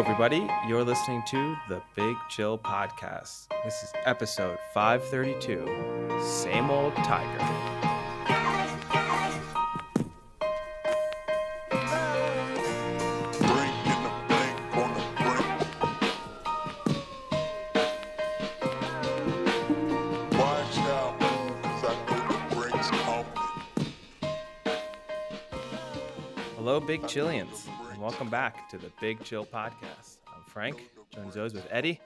everybody. You're listening to the Big Chill Podcast. This is episode 532 Same Old Tiger. Chillians, and welcome back to the Big Chill Podcast. I'm Frank, joined always with Eddie.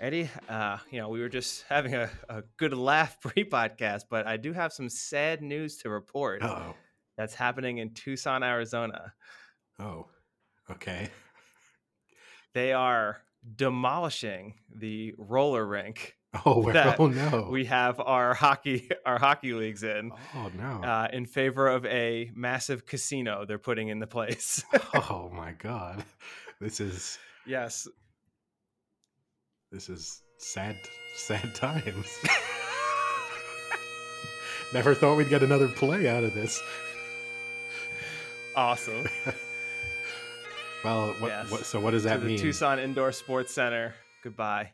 Eddie, uh, you know, we were just having a, a good laugh pre podcast, but I do have some sad news to report Oh, that's happening in Tucson, Arizona. oh, okay. They are demolishing the roller rink Oh, oh no. we have our hockey our hockey leagues in oh no. uh, in favor of a massive casino they're putting in the place. oh my god. This is yes. this is sad sad times. Never thought we'd get another play out of this. Awesome. Well, what, Yes. what so what does to that the mean? Tucson Indoor Sports Center. Goodbye.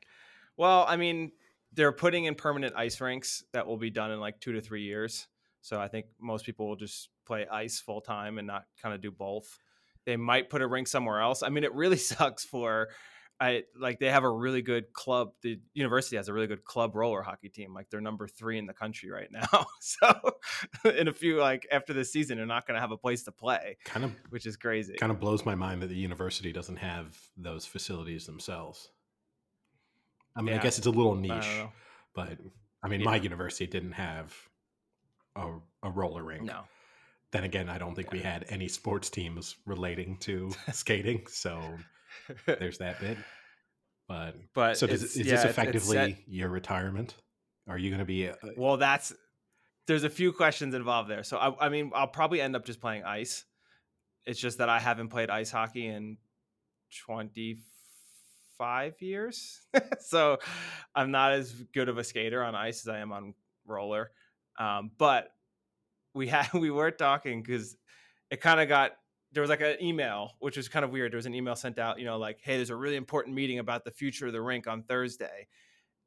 Well, I mean, they're putting in permanent ice rinks that will be done in like two to three years. So I think most people will just play ice full time and not kind of do both. They might put a rink somewhere else. I mean, it really sucks for I like they have a really good club. The university has a really good club roller hockey team. Like they're number three in the country right now. So in a few like after this season, they're not going to have a place to play, kind of which is crazy. kind of blows my mind that the university doesn't have those facilities themselves. I mean, I guess it's a little niche, know. but I mean, Yeah. my university didn't have a, a roller rink. No. Then again, I don't think we had any sports teams relating to skating, so there's that bit. But but so does, is yeah, this it's- it's set- effectively your retirement? Are you going to be? uh, Well, that's there's a few questions involved there. So I, I mean, I'll probably end up just playing ice. It's just that I haven't played ice hockey in 25 years, so I'm not as good of a skater on ice as I am on roller. Um, but we had we were talking because it kind of got there was like an email which was kind of weird. There was an email sent out, you know, like, hey, there's a really important meeting about the future of the rink on Thursday,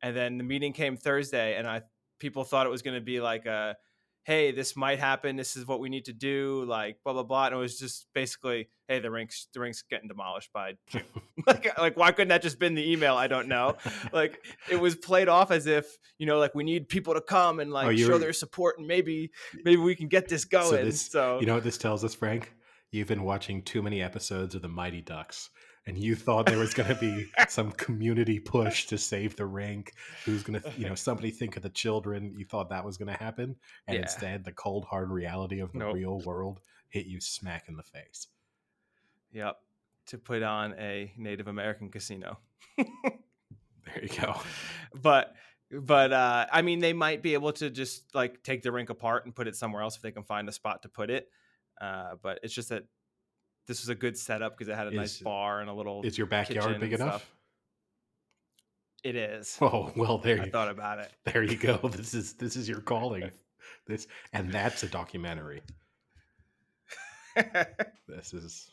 and then the meeting came Thursday, and I people thought it was going to be like a hey this might happen this is what we need to do like blah blah blah and it was just basically hey the rink's the rink's getting demolished by june like, uh, like why couldn't that just been the email? I don't know. Like it was played off as if you know like we need people to come and oh, like Oh, show their support and maybe maybe we can get this going so, this- You know what this tells us, Frank? You've been watching too many episodes of the Mighty Ducks, and you thought there was going to be some community push to save the rink. Who's going to, you know, somebody think of the children? You thought that was going to happen, and Yeah. instead, the cold hard reality of the Nope. real world hit you smack in the face. yep to put on a native american casino There you go. but but uh i mean they might be able to just like take the rink apart and put it somewhere else if they can find a spot to put it uh but it's just that this was a good setup because it had a nice bar and a little Is your backyard big enough? stuff. it is Oh well, there i you thought about it there you go. This is this is your calling. This and that's a documentary. This is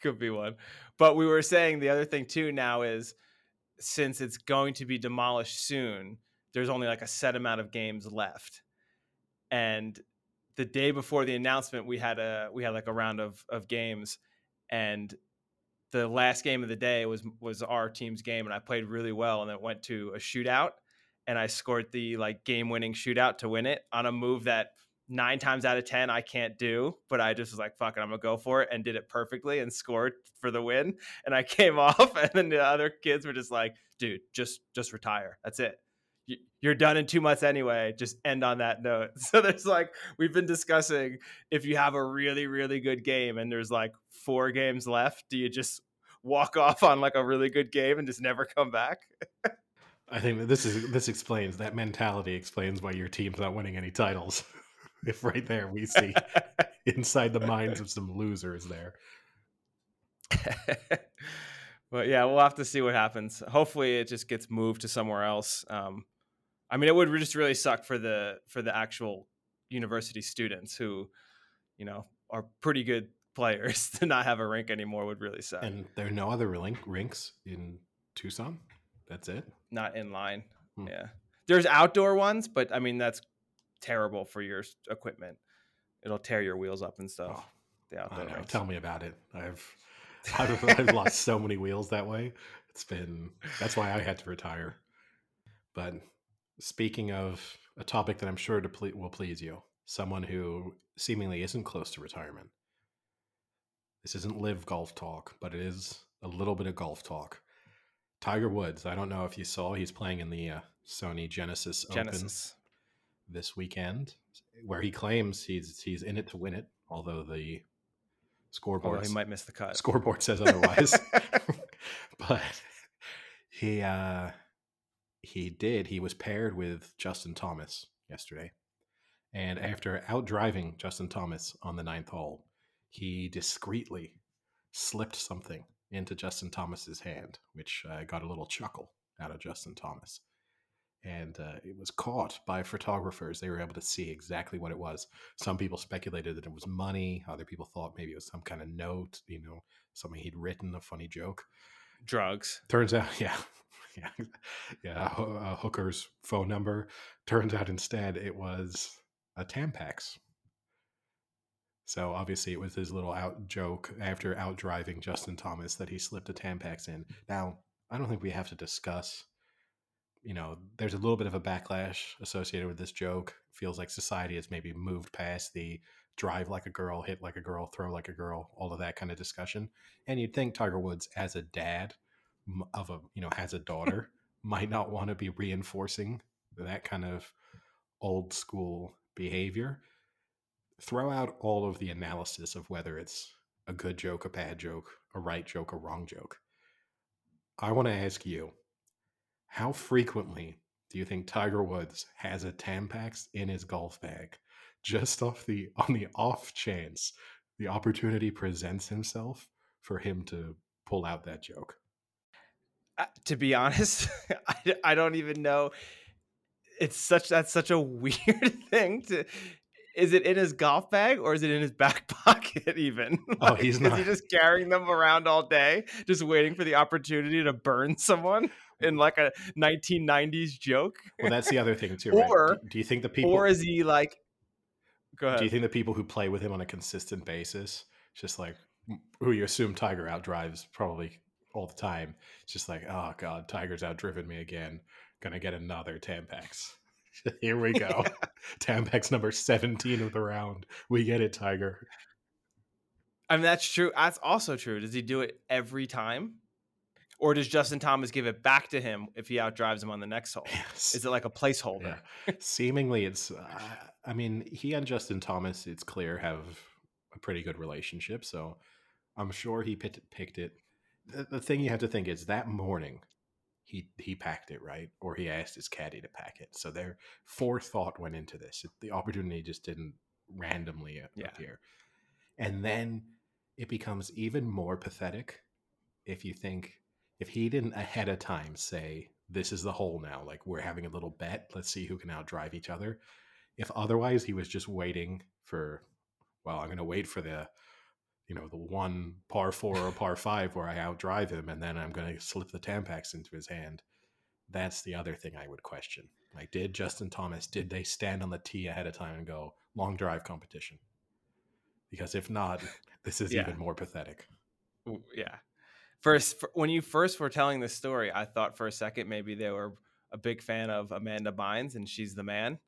could be one but we were saying the other thing too now is since it's going to be demolished soon there's only like a set amount of games left and the day before the announcement we had a we had like a round of of games and the last game of the day was was our team's game and I played really well and it went to a shootout and I scored the like game winning shootout to win it on a move that nine times out of ten I can't do, but I just was like, fuck it, I'm gonna go for it and did it perfectly and scored for the win. And I came off, and then the other kids were just like, dude, just just retire. That's it. You- You're done in two months anyway. Just end on that note. So there's like we've been discussing if you have a really really good game and there's like four games left, do you just walk off on like a really good game and just never come back? I think that this is this explains that mentality explains why your team's not winning any titles. if right there we see inside the minds of some losers there. but yeah, we'll have to see what happens. Hopefully, it just gets moved to somewhere else. Um, I mean, it would just really suck for the for the actual university students who, you know, are pretty good players to not have a rink anymore would really suck. And there are no other rink, rinks in Tucson. That's it. not in line. Hmm. Yeah. There's outdoor ones, but I mean that's terrible for your equipment. It'll tear your wheels up and stuff. Oh, the outdoor know. Tell me about it. I've, I've I've lost so many wheels that way. It's been that's why I had to retire. But speaking of a topic that I'm sure to ple- will please you, someone who seemingly isn't close to retirement. This isn't live golf talk, but it is a little bit of golf talk. Tiger Woods. I don't know if you saw. He's playing in the uh, Sony Genesis, Open Genesis. this weekend, where he claims he's he's in it to win it. Although the scoreboard he might miss the cut. scoreboard says otherwise. but he uh he did. He was paired with Justin Thomas yesterday. And after out driving Justin Thomas on the ninth hole, he discreetly slipped something into Justin Thomas's hand, which uh, got a little chuckle out of Justin Thomas. And uh, it was caught by photographers. They were able to see exactly what it was. Some people speculated that it was money. Other people thought maybe it was some kind of note, you know, something he'd written, a funny joke. Drugs. Turns out, yeah, yeah, yeah, a hooker's phone number. Turns out instead it was a Tampax. So obviously it was his little out joke after out driving Justin Thomas that he slipped a Tampax in. Now, I don't think we have to discuss, you know, there's a little bit of a backlash associated with this joke. Feels like society has maybe moved past the drive like a girl, hit like a girl, throw like a girl, all of that kind of discussion. And you'd think Tiger Woods, as a dad of a, you know, has a daughter, might not want to be reinforcing that kind of old school behavior. Throw out all of the analysis of whether it's a good joke, a bad joke, a right joke, a wrong joke. I want to ask you, how frequently do you think Tiger Woods has a Tampax in his golf bag? Just off the on the off chance the opportunity presents himself for him to pull out that joke. To be honest, I, I don't even know. It's such that's such a weird thing to. Is it in his golf bag or is it in his back pocket? Even Oh, he's not. is he just carrying them around all day, just waiting for the opportunity to burn someone in like a 1990s joke? Well, that's the other thing too. right? Or- do, do you think the people or is he like? Go ahead. do you think the people who play with him on a consistent basis, just like who you assume Tiger outdrives probably all the time, it's just like, oh god, Tiger's outdriven me again. Gonna get another Tampax. Here we go. Tampax number 17 of the round. We get it, Tiger. I mean, that's true. That's also true. Does he do it every time? Or does Justin Thomas give it back to him if he outdrives him on the next hole? Yes. Is it like a placeholder? Yeah. Seemingly, it's. Uh, I mean, he and Justin Thomas, it's clear, have a pretty good relationship. So I'm sure he picked, picked it. The, the thing you have to think is that morning, he he packed it right, or he asked his caddy to pack it. So their forethought went into this. The opportunity just didn't randomly Yeah. appear, and then it becomes even more pathetic if you think if he didn't ahead of time say this is the hole now like we're having a little bet let's see who can outdrive each other if otherwise he was just waiting for well i'm going to wait for the you know the one par four or par five where i outdrive him and then i'm going to slip the tampax into his hand that's the other thing i would question like did justin thomas did they stand on the tee ahead of time and go long drive competition because if not this is Yeah. even more pathetic Yeah. First, when you first were telling this story, I thought for a second maybe they were a big fan of Amanda Bynes and She's the Man,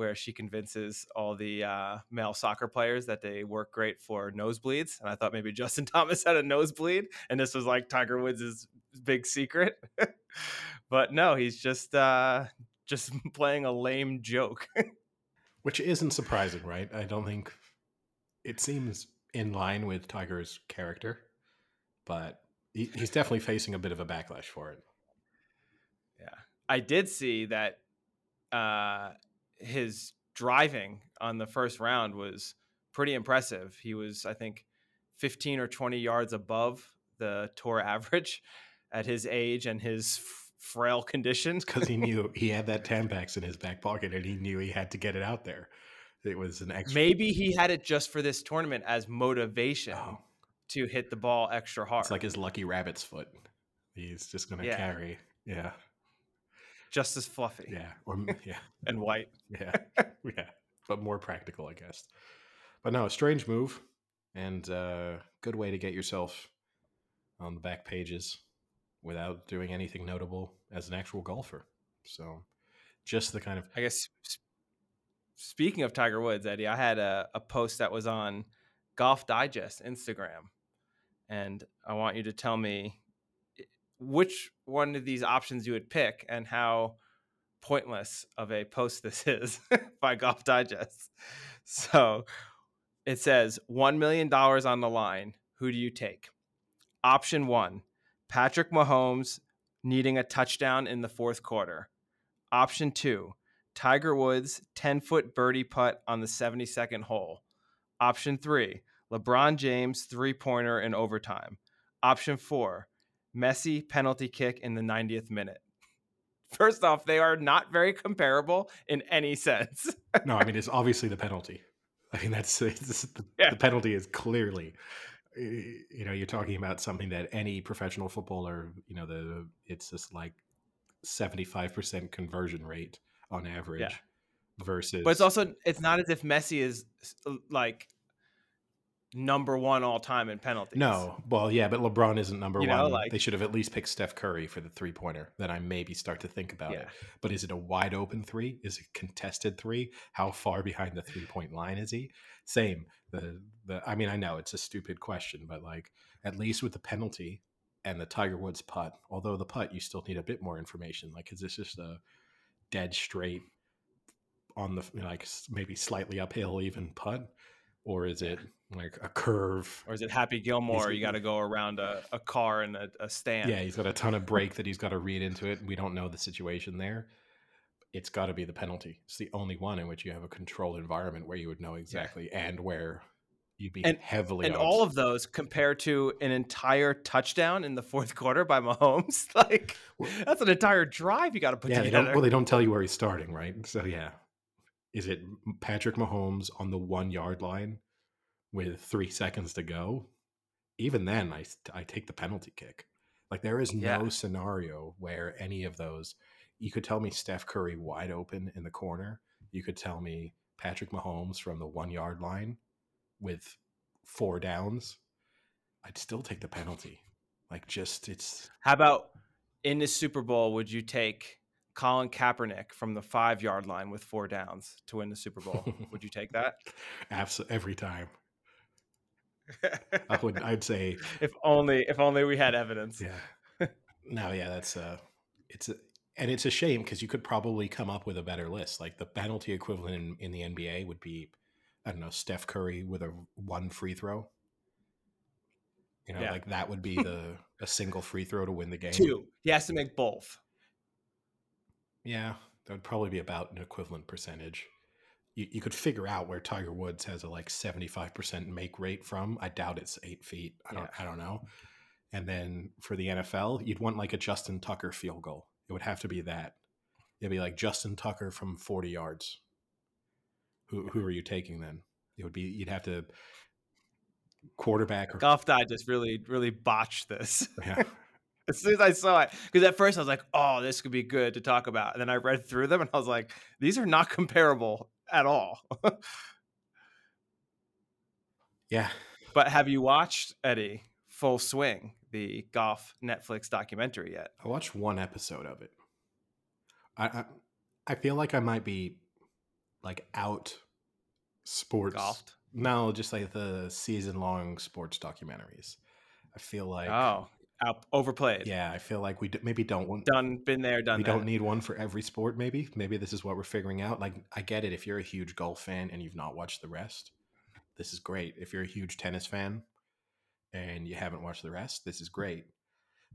where she convinces all the uh, male soccer players that they work great for nosebleeds. And I thought maybe Justin Thomas had a nosebleed and this was like Tiger Woods' big secret. but no, he's just uh, just playing a lame joke. Which isn't surprising, right? I don't think it seems in line with Tiger's character, but he, he's definitely facing a bit of a backlash for it. Yeah. I did see that uh, his driving on the first round was pretty impressive. He was, I think, 15 or 20 yards above the tour average at his age and his frail condition. Because he knew he had that Tampax in his back pocket and he knew he had to get it out there. It was an extra. Maybe he had it just for this tournament as motivation Oh, to hit the ball extra hard. it's like his lucky rabbit's foot. He's just gonna Yeah. carry. Yeah, just as fluffy yeah, or yeah, and white. yeah, yeah. But more practical, I guess. But no, a strange move, and uh, good way to get yourself on the back pages without doing anything notable as an actual golfer. So, just the kind of I guess speaking of Tiger Woods, Eddie, I had a, a post that was on Golf Digest Instagram, and I want you to tell me which one of these options you would pick and how pointless of a post this is by Golf Digest. So it says $1 million on the line. Who do you take? Option one Patrick Mahomes needing a touchdown in the fourth quarter. Option two Tiger Woods 10 foot birdie putt on the 72nd hole. Option three LeBron James three pointer in overtime. Option four Messi penalty kick in the 90th minute. First off, they are not very comparable in any sense. no, I mean it's obviously the penalty. I mean that's the, Yeah. the penalty is clearly. You know, you're talking about something that any professional footballer, you know, the it's just like seventy five percent conversion rate on average, versus. But it's also it's not as if Messi is like number one all time in penalties. no. Well, yeah, but LeBron isn't number You know, one. like- they should have at least picked Steph Curry for the three pointer. Then I maybe start to think about Yeah. it. But is it a wide open three? Is it contested three? How far behind the three point line is he? Same. The the I mean I know it's a stupid question, but like at least with the penalty and the Tiger Woods putt, although the putt you still need a bit more information. Like is this just a dead straight on the like maybe slightly uphill even putt, or is it like a curve? Or is it Happy Gilmore? He's- You got to go around a, a car and a, a stand. Yeah, he's got a ton of break that he's got to read into it. We don't know the situation there. It's got to be the penalty. It's the only one in which you have a controlled environment where you would know exactly and where you'd be And- heavily and all of those compared to an entire touchdown in the fourth quarter by Mahomes, like Well- that's an entire drive you got to put yeah, they together. don't, well, they don't tell you where he's starting, right? So yeah, is it Patrick Mahomes on the one yard line with three seconds to go? Even then, I I take the penalty kick. Like there is no Yeah. scenario where any of those. You could tell me Steph Curry wide open in the corner. You could tell me Patrick Mahomes from the one yard line with four downs. I'd still take the penalty. Like just it's How about in the Super Bowl? Would you take Colin Kaepernick from the five yard line with four downs to win the Super Bowl? would you take that? absolutely every time. I would I'd say if only, if only we had evidence. Yeah. no, yeah, that's uh it's a, and it's a shame because you could probably come up with a better list. Like the penalty equivalent in, in the NBA would be, I don't know, Steph Curry with a one free throw. You know, Yeah. like that would be the a single free throw to win the game. Two. He has to make both. Yeah, that would probably be about an equivalent percentage. You, you could figure out where Tiger Woods has a like seventy five percent make rate from. I doubt it's eight feet. I don't. I don't know. And then for the NFL, you'd want like a Justin Tucker field goal. It would have to be that. It'd be like Justin Tucker from forty yards. Who who are you taking then? It would be you'd have to quarterback or Golf Digest really, really botched this. yeah. as soon as I saw it, because at first I was like, "Oh, this could be good to talk about," and then I read through them and I was like, "These are not comparable at all." Yeah. but have you watched Eddie Full Swing, the golf Netflix documentary yet? I watched one episode of it. I, I I feel like I might be like out sports. Golfed? No, just like the season long sports documentaries. I feel like oh, out, overplayed. yeah, I feel like we d- maybe don't want done, been there, done we that. don't need one for every sport. Maybe maybe this is what we're figuring out. Like I get it if you're a huge golf fan and you've not watched the rest, this is great. If you're a huge tennis fan and you haven't watched the rest, this is great.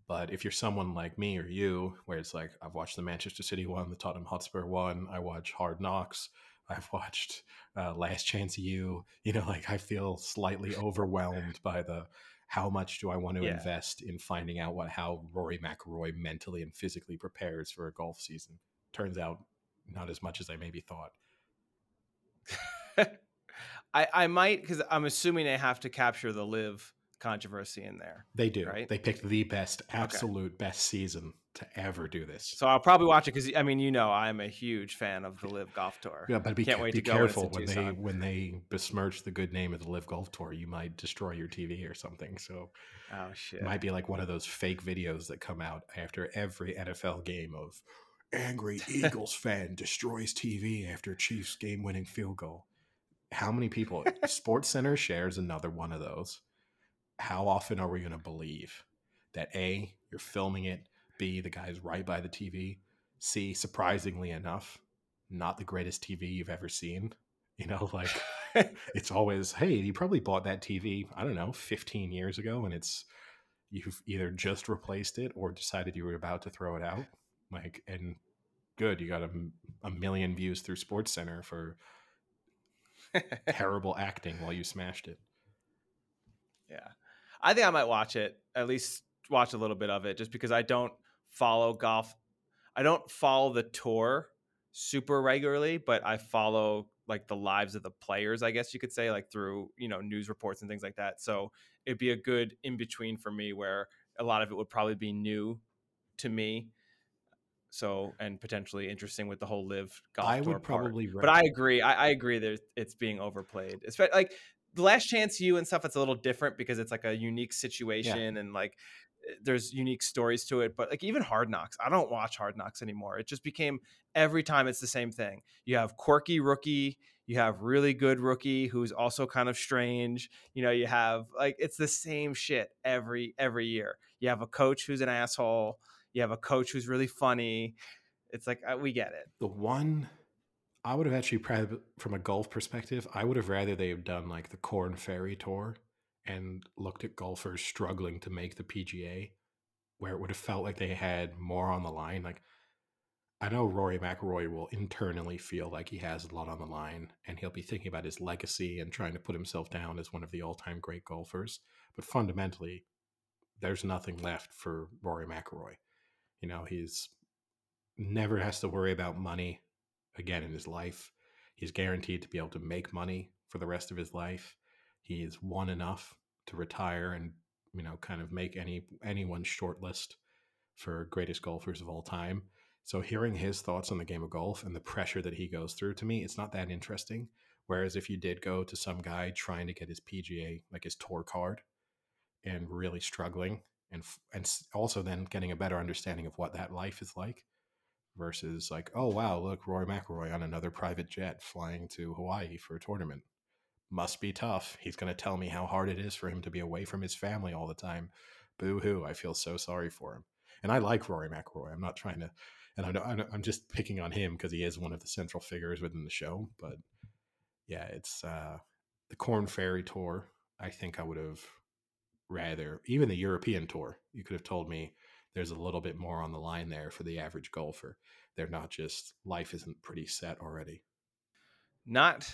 But if you're someone like me or you, where it's like I've watched the Manchester City one, the Tottenham Hotspur one, I watch Hard Knocks, I've watched uh, Last Chance U, you know, like I feel slightly overwhelmed by the how much do I want to Yeah. invest in finding out what how Rory McIlroy mentally and physically prepares for a golf season? Turns out not as much as I maybe thought. I I might because I'm assuming they have to capture the live controversy in there. They do. Right? They picked the best, absolute best season to ever do this. So I'll probably watch it because I mean, you know, I'm a huge fan of the Live Golf Tour. Yeah, but be, Can't wait be to go when it's careful when they when they besmirch the good name of the Live Golf Tour. You might destroy your TV or something. So Oh shit! it might be like one of those fake videos that come out after every NFL game of angry Eagles fan destroys TV after Chiefs game winning field goal. How many people? Sports Center shares another one of those. How often are we going to believe that A, you're filming it, B, the guy's right by the TV, C, surprisingly enough, not the greatest TV you've ever seen? You know, like it's always, hey, you probably bought that TV, I don't know, 15 years ago, and it's you've either just replaced it or decided you were about to throw it out. Like, and good, you got a million views through Sports Center for terrible acting while you smashed it. Yeah. I think I might watch it, at least watch a little bit of it, just because I don't follow golf. I don't follow the tour super regularly, but I follow like the lives of the players, I guess you could say, like through, you know, news reports and things like that. So it'd be a good in between for me where a lot of it would probably be new to me. So, and potentially interesting with the whole live golf I tour would part. probably, But I agree. I, I agree that it's being overplayed. Especially like the Last Chance U and stuff. It's a little different because it's like a unique situation and like there's unique stories to it. But like even Hard Knocks, I don't watch Hard Knocks anymore. It just became every time it's the same thing. You have quirky rookie. You have really good rookie who's also kind of strange. You know, you have like it's the same shit every every year. You have a coach who's an asshole. You have a coach who's really funny. It's like uh, we get it. the one I would have actually probably from a golf perspective, I would have rather they have done like the Corn Ferry Tour and looked at golfers struggling to make the PGA, where it would have felt like they had more on the line. Like I know Rory McIlroy will internally feel like he has a lot on the line, and he'll be thinking about his legacy and trying to put himself down as one of the all-time great golfers. But fundamentally, there's nothing left for Rory McIlroy. You know, he's never has to worry about money again in his life. He's guaranteed to be able to make money for the rest of his life. He's won enough to retire and you know kind of make any anyone's short list for greatest golfers of all time. So hearing his thoughts on the game of golf and the pressure that he goes through to me, it's not that interesting. Whereas if you did go to some guy trying to get his PGA like his tour card and really struggling and and also then getting a better understanding of what that life is like versus like, oh wow, look, Roy McIlroy on another private jet flying to Hawaii for a tournament. Must be tough. He's going to tell me how hard it is for him to be away from his family all the time. Boo hoo! I feel so sorry for him. And I like Rory McIlroy. I'm not trying to, and I know, I know I'm just picking on him because he is one of the central figures within the show. But yeah, it's uh, the Corn Ferry tour. I think I would have rather even the European tour. You could have told me there's a little bit more on the line there for the average golfer. They're not just life isn't pretty set already. not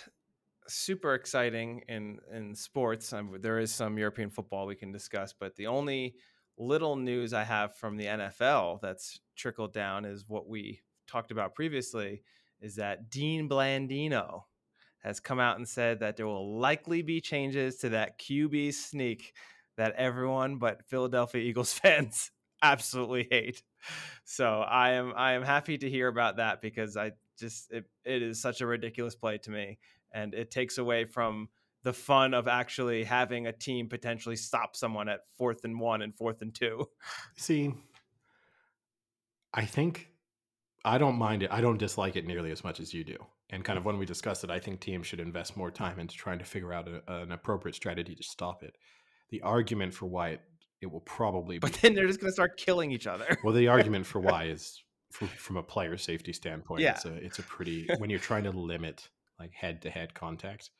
super exciting in in sports. Um, there is some European football we can discuss, but the only little news I have from the NFL that's trickled down is what we talked about previously. Is that Dean Blandino has come out and said that there will likely be changes to that QB sneak that everyone but Philadelphia Eagles fans absolutely hate. So I am I am happy to hear about that because I just it, it is such a ridiculous play to me and it takes away from the fun of actually having a team potentially stop someone at fourth and one and fourth and two. See, I think I don't mind it. I don't dislike it nearly as much as you do. And kind of when we discussed it, I think teams should invest more time into trying to figure out a, an appropriate strategy to stop it. The argument for why it, it will probably be But then they're just going to start killing each other. well, the argument for why is from, from a player safety standpoint. Yeah. It's a it's a pretty when you're trying to limit like head to head contact.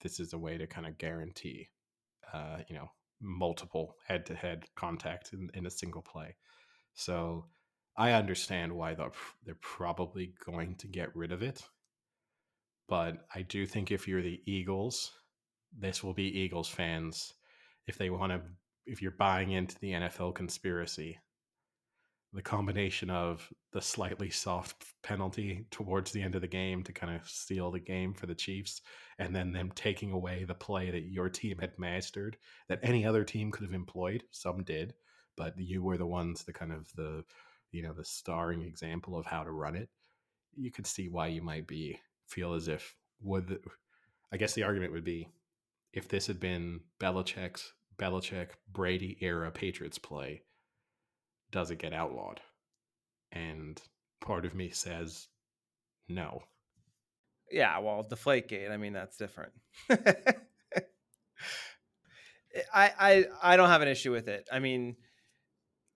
This is a way to kind of guarantee, uh, you know, multiple head to head contact in, in a single play. So I understand why they're they're probably going to get rid of it, but I do think if you're the Eagles, this will be Eagles fans if they want to if you're buying into the NFL conspiracy the combination of the slightly soft penalty towards the end of the game to kind of seal the game for the Chiefs, and then them taking away the play that your team had mastered that any other team could have employed. Some did, but you were the ones, the kind of the, you know, the starring example of how to run it. You could see why you might be feel as if would. I guess the argument would be if this had been Belichick's Belichick Brady era Patriots play does it get outlawed? And part of me says no. Yeah, well, Deflategate. I mean, that's different. I, I I don't have an issue with it. I mean,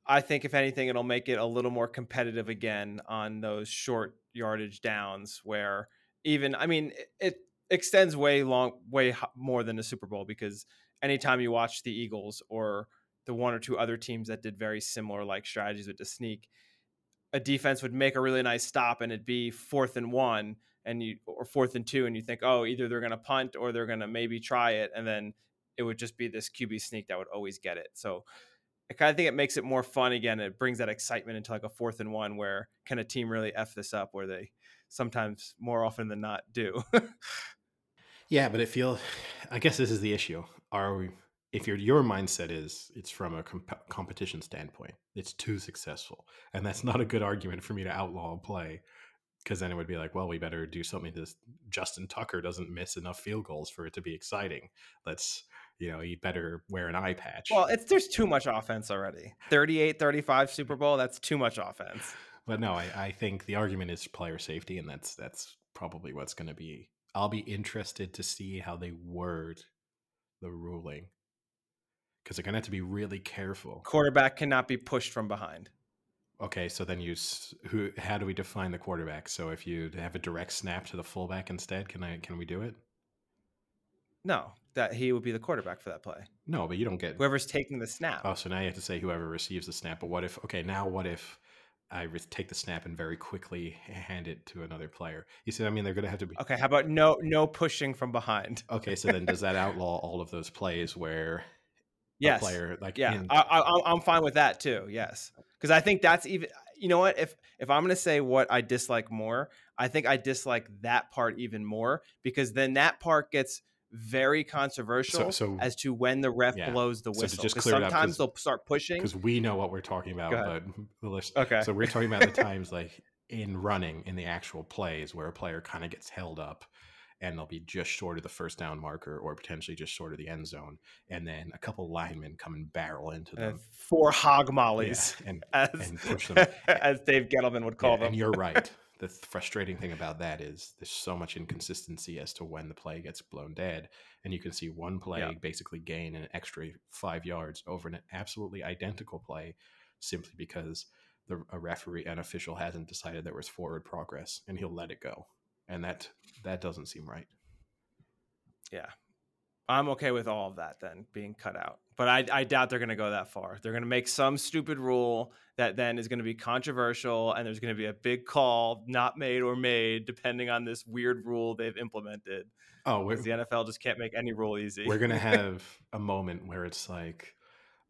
I think if anything, it'll make it a little more competitive again on those short yardage downs where even I mean it, it extends way long, way more than the Super Bowl because anytime you watch the Eagles or the one or two other teams that did very similar like strategies with the sneak, a defense would make a really nice stop and it'd be fourth and one and you or fourth and two and you think, oh, either they're gonna punt or they're gonna maybe try it, and then it would just be this QB sneak that would always get it. So I kind of think it makes it more fun again. It brings that excitement into like a fourth and one where can a team really F this up where they sometimes more often than not do. yeah, but it feels I guess this is the issue. Are we if your your mindset is it's from a comp- competition standpoint, it's too successful, and that's not a good argument for me to outlaw a play because then it would be like, well, we better do something. This Justin Tucker doesn't miss enough field goals for it to be exciting. Let's you know, you better wear an eye patch. Well, it's there's too much offense already. 38-35 Super Bowl, that's too much offense. But no, I, I think the argument is player safety, and that's that's probably what's going to be. I'll be interested to see how they word the ruling because they're going to have to be really careful. Quarterback cannot be pushed from behind. Okay, so then you who? How do we define the quarterback? So if you have a direct snap to the fullback instead, can I can we do it? No, that he would be the quarterback for that play. No, but you don't get whoever's taking the snap. Oh, so now you have to say whoever receives the snap. But what if? Okay, now what if I take the snap and very quickly hand it to another player? You see, I mean, they're going to have to be. Okay, how about no no pushing from behind? okay, so then does that outlaw all of those plays where yes. player. Like, yeah, in- I, am fine with that too. Yes, because I think that's even. You know what? If if I'm going to say what I dislike more, I think I dislike that part even more because then that part gets very controversial so, so, as to when the ref yeah. blows the whistle. So just clear sometimes they'll start pushing because we know what we're talking about. But the list, okay, so we're talking about the times like in running in the actual plays where a player kind of gets held up and they'll be just short of the first down marker or potentially just short of the end zone. And then a couple linemen come and barrel into them. Uh, four hog mollies, yeah, and, as, and push them. as Dave Gettleman would call yeah, them. And you're right. the frustrating thing about that is there's so much inconsistency as to when the play gets blown dead. And you can see one play yeah. basically gain an extra five yards over an absolutely identical play simply because the, a referee, an official hasn't decided there was forward progress and he'll let it go and that that doesn't seem right. Yeah, I'm okay with all of that then being cut out, but I, I doubt they're going to go that far. They're going to make some stupid rule that then is going to be controversial, and there's going to be a big call not made or made depending on this weird rule they've implemented. Oh, the NFL just can't make any rule easy. We're going to have a moment where it's like,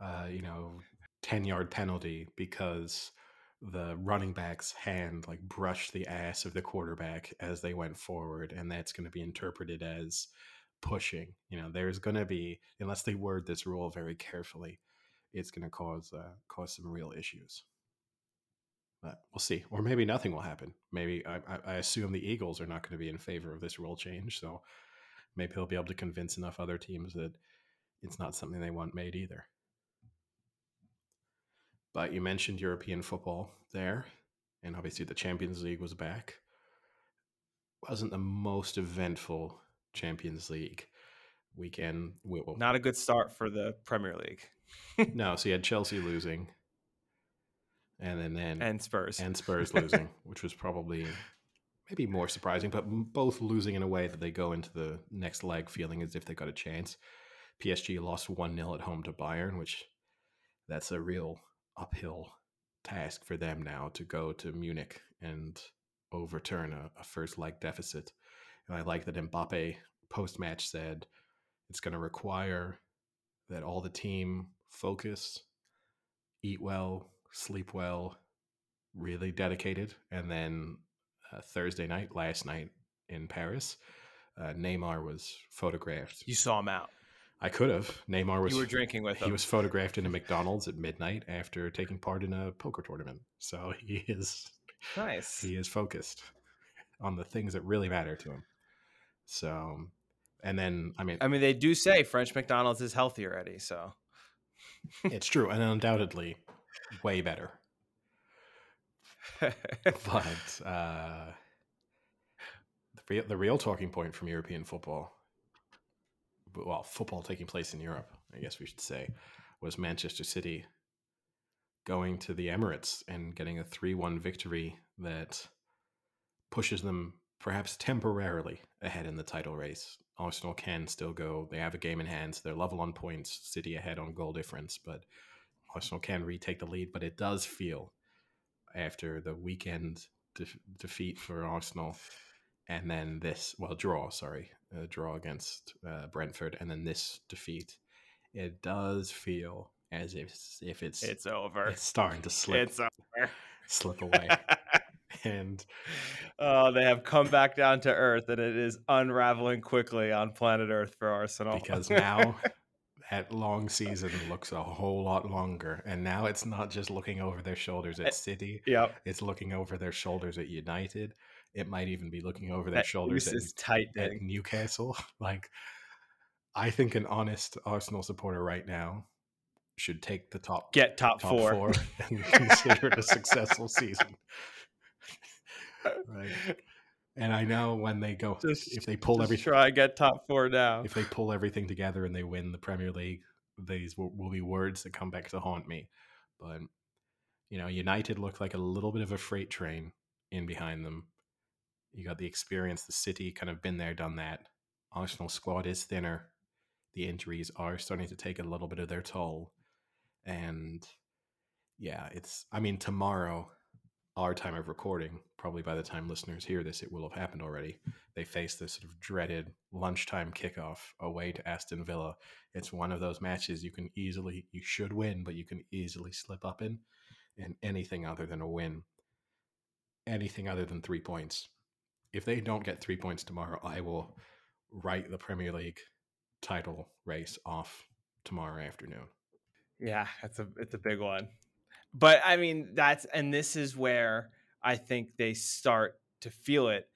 uh, you know, ten yard penalty because the running back's hand like brushed the ass of the quarterback as they went forward and that's going to be interpreted as pushing you know there's going to be unless they word this rule very carefully it's going to cause uh, cause some real issues. But we'll see or maybe nothing will happen. Maybe I, I assume the eagles are not going to be in favor of this rule change so maybe he'll be able to convince enough other teams that it's not something they want made either but you mentioned European football there, and obviously the Champions League was back. Wasn't the most eventful Champions League weekend. Not a good start for the Premier League. no, so you had Chelsea losing, and then, then and Spurs and Spurs losing, which was probably maybe more surprising, but both losing in a way that they go into the next leg feeling as if they got a chance. PSG lost 1 0 at home to Bayern, which that's a real uphill task for them now to go to Munich and overturn a, a first leg deficit. And I like that Mbappe post match said it's going to require that all the team focus, eat well, sleep well, really dedicated. And then uh, Thursday night, last night in Paris, uh, Neymar was photographed. You saw him out. I could have. Neymar was You were drinking with him. he was photographed in a McDonald's at midnight after taking part in a poker tournament. So he is nice. he is focused on the things that really matter to him. So, and then I mean, I mean, they do say French McDonald's is healthy already, so it's true, and undoubtedly way better. But uh, the real the real talking point from European football, well, football taking place in Europe, I guess we should say, was Manchester City going to the Emirates and getting a three one victory that pushes them perhaps temporarily ahead in the title race. Arsenal can still go. They have a game in hand. So they're level on points. City ahead on goal difference, but Arsenal can retake the lead. But it does feel after the weekend de- defeat for Arsenal, and then this well draw. Sorry, draw against uh, Brentford, and then this defeat. It does feel as if if it's it's over. it's starting to slip It's over. slip away, and oh, they have come back down to earth, and it is unraveling quickly on planet Earth for Arsenal. because now that long season looks a whole lot longer and now it's not just looking over their shoulders Eh, at city yep, it's looking over their shoulders at united it might even be looking over their that shoulders at, tight. at newcastle like i think an honest arsenal supporter right now should take the top Get top, top four. four and consider it a successful season right and i know when they go Just- if they pull everything try get top four now. if they pull everything together and they win the Premier League, these will, will be words that come back to haunt me. But you know, United look like a little bit of a freight train in behind them. You got the experience, the City kind of been there, done that. Arsenal squad is thinner. The injuries are starting to take a little bit of their toll. And yeah, it's I mean, tomorrow, our time of recording, probably by the time listeners hear this, it will have happened already they face this sort of dreaded lunchtime kickoff away to Aston Villa. It's one of those matches you can easily, you should win, but you can easily slip up in. And anything other than a win, anything other than three points. If they don't get three points tomorrow, I will write the Premier League title race off tomorrow afternoon. Yeah, it's a it's a big one. But I mean, that's and this is where I think they start to feel it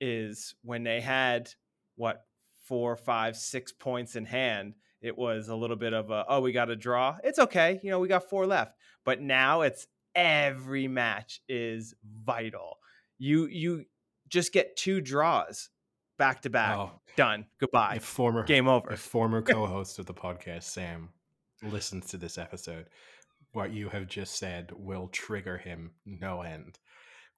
is when they had what four, five, six points in hand. It was a little bit of a oh, we got a draw. It's okay, you know, we got four left. But now it's every match is vital. You you just get two draws back to back. Oh, Done. Goodbye. if former Game over. a former co-host of the podcast, Sam, listens to this episode, what you have just said will trigger him no end.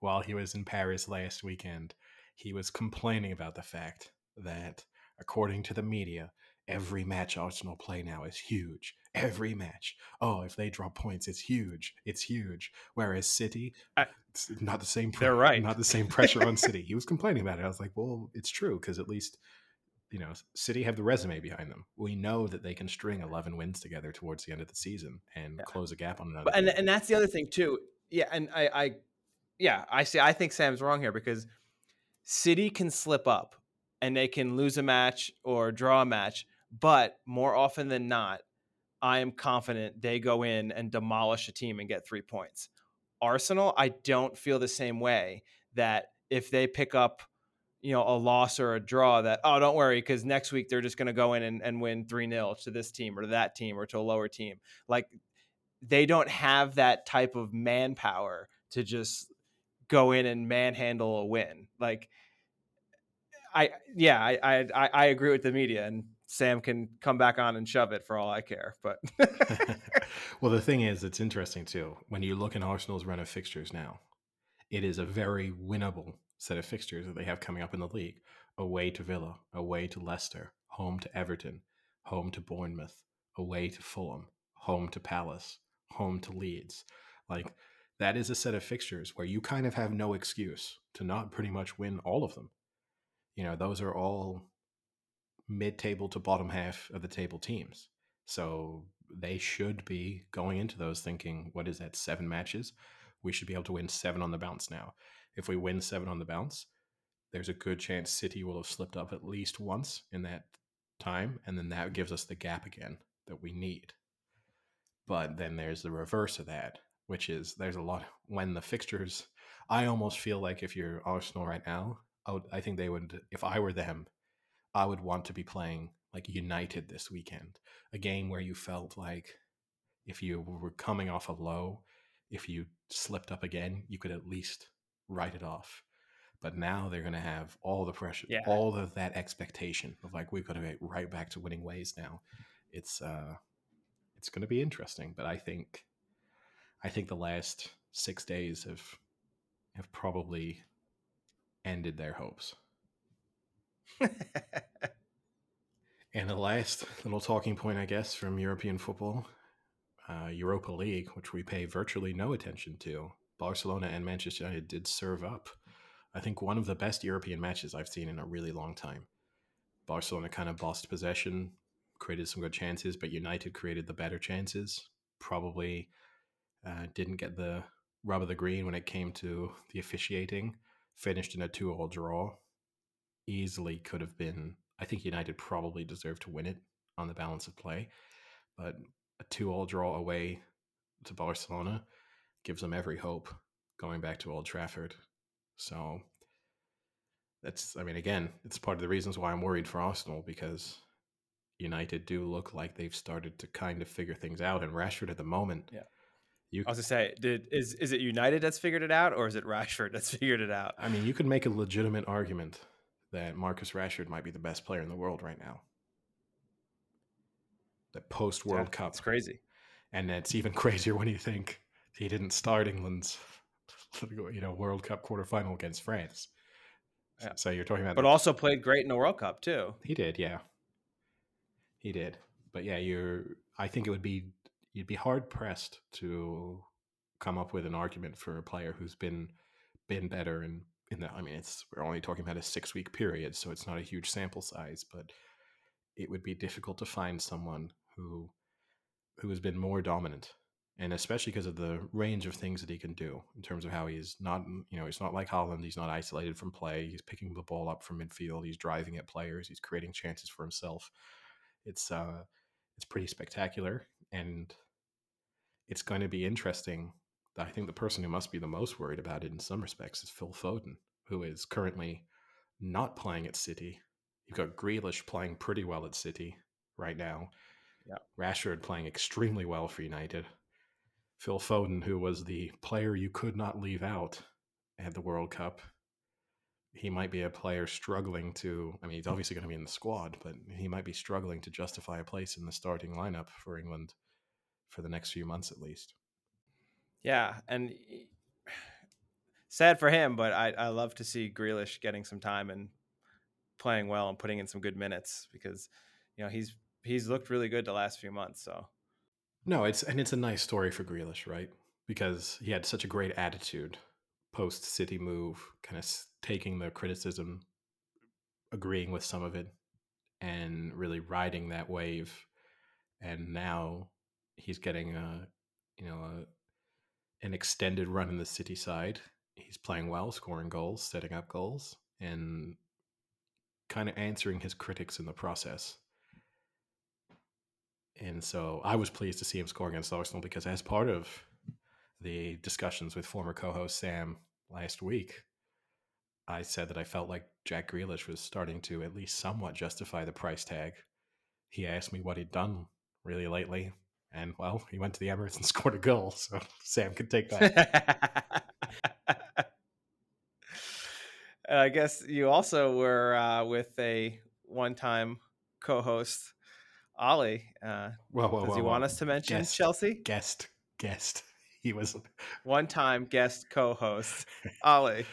While he was in Paris last weekend, he was complaining about the fact that, according to the media, every match Arsenal play now is huge. Every match. Oh, if they drop points, it's huge. It's huge. Whereas City, I- it's not the same. They're right. Not the same pressure on City. He was complaining about it. I was like, well, it's true because at least you know, City have the resume behind them. We know that they can string 11 wins together towards the end of the season and Yeah. close a gap on another. But, and and that's the other thing too. Yeah, and I, I, yeah, I see. I think Sam's wrong here because City can slip up and they can lose a match or draw a match, but more often than not, I am confident they go in and demolish a team and get three points. Arsenal, I don't feel the same way that if they pick up, you know, a loss or a draw, that oh, don't worry, because next week they're just going to go in and, and win three 0 to this team or to that team or to a lower team. Like they don't have that type of manpower to just go in and manhandle a win. Like I yeah, I I- I agree with the media and Sam can come back on and shove it for all I care. But well, the thing is, it's interesting too. When you look at Arsenal's run of fixtures now, it is a very winnable set of fixtures that they have coming up in the league. Away to Villa, away to Leicester, home to Everton, home to Bournemouth, away to Fulham, home to Palace, home to Leeds. Like that is a set of fixtures where you kind of have no excuse to not pretty much win all of them. You know, those are all mid-table to bottom half of the table teams. So they should be going into those thinking, what is that, seven matches? we should be able to win seven on the bounce now. If we win seven on the bounce, there's a good chance City will have slipped up at least once in that time, and then that gives us the gap again that we need. But then there's the reverse of that, which is there's a lot when the fixtures. I almost feel like if you're Arsenal right now, I, would, I think they would. If I were them, I would want to be playing like United this weekend, a game where you felt like if you were coming off a low, if you slipped up again, you could at least write it off. But now they're going to have all the pressure, Yeah. all of that expectation of like we've got to get right back to winning ways now. It's uh, it's going to be interesting. But I think, I think the last six days have have probably ended their hopes. And the last little talking point, I guess, from European football, uh, Europa League, which we pay virtually no attention to, Barcelona and Manchester United did serve up. I think one of the best European matches I've seen in a really long time. Barcelona kind of bossed possession, created some good chances, but United created the better chances. Probably uh, didn't get the rub of the green when it came to the officiating. Finished in a two-all draw. Easily could have been. I think United probably deserved to win it on the balance of play, but a two-all draw away to Barcelona gives them every hope going back to Old Trafford. So that's, I mean, again, it's part of the reasons why I'm worried for Arsenal because United do look like they've started to kind of figure things out. And Rashford at the moment, Yeah. you, I was gonna say, did is is it United that's figured it out, or is it Rashford that's figured it out? I mean, you could make a legitimate argument that Marcus Rashford might be the best player in the world right now. The post World Yeah, Cup, It's crazy. and it's even crazier when you think he didn't start England's, you know, World Cup quarterfinal against France. Yeah. So you're talking about But also played great in the World Cup too. He did, yeah. He did. But yeah, you're I think it would be you'd be hard pressed to come up with an argument for a player who's been been better in in I mean it's we're only talking about a 6 week period, so it's not a huge sample size, but it would be difficult to find someone who who has been more dominant and especially because of the range of things that he can do in terms of how he's not you know he's not like Haaland he's not isolated from play he's picking the ball up from midfield he's driving at players he's creating chances for himself. It's uh it's pretty spectacular and it's going to be interesting I think the person who must be the most worried about it in some respects is Phil Foden who is currently not playing at City you've got Grealish playing pretty well at City right now Yeah. Rashford playing extremely well for United Phil Foden, who was the player you could not leave out at the World Cup, he might be a player struggling to. I mean, he's hmm. obviously going to be in the squad, but he might be struggling to justify a place in the starting lineup for England for the next few months at least. Yeah, and sad for him, but I I love to see Grealish getting some time and playing well and putting in some good minutes because you know he's he's looked really good the last few months. So No, it's and it's a nice story for Grealish, right? Because he had such a great attitude post City move, kind of taking the criticism, agreeing with some of it, and really riding that wave. And now he's getting a, you know, a, an extended run in the City side. He's playing well, scoring goals, setting up goals, and kind of answering his critics in the process. And so I was pleased to see him score against Arsenal because, as part of the discussions with former co host Sam last week, I said that I felt like Jack Grealish was starting to at least somewhat justify the price tag. He asked me what he'd done really lately, and well, he went to the Emirates and scored a goal, so Sam could take that. I guess you also were uh, with a one-time co-host, Ollie. Uh, Whoa, whoa, does he want us to mention Guest. Chelsea? Guest, guest. He was. One-time guest co-host, Ollie.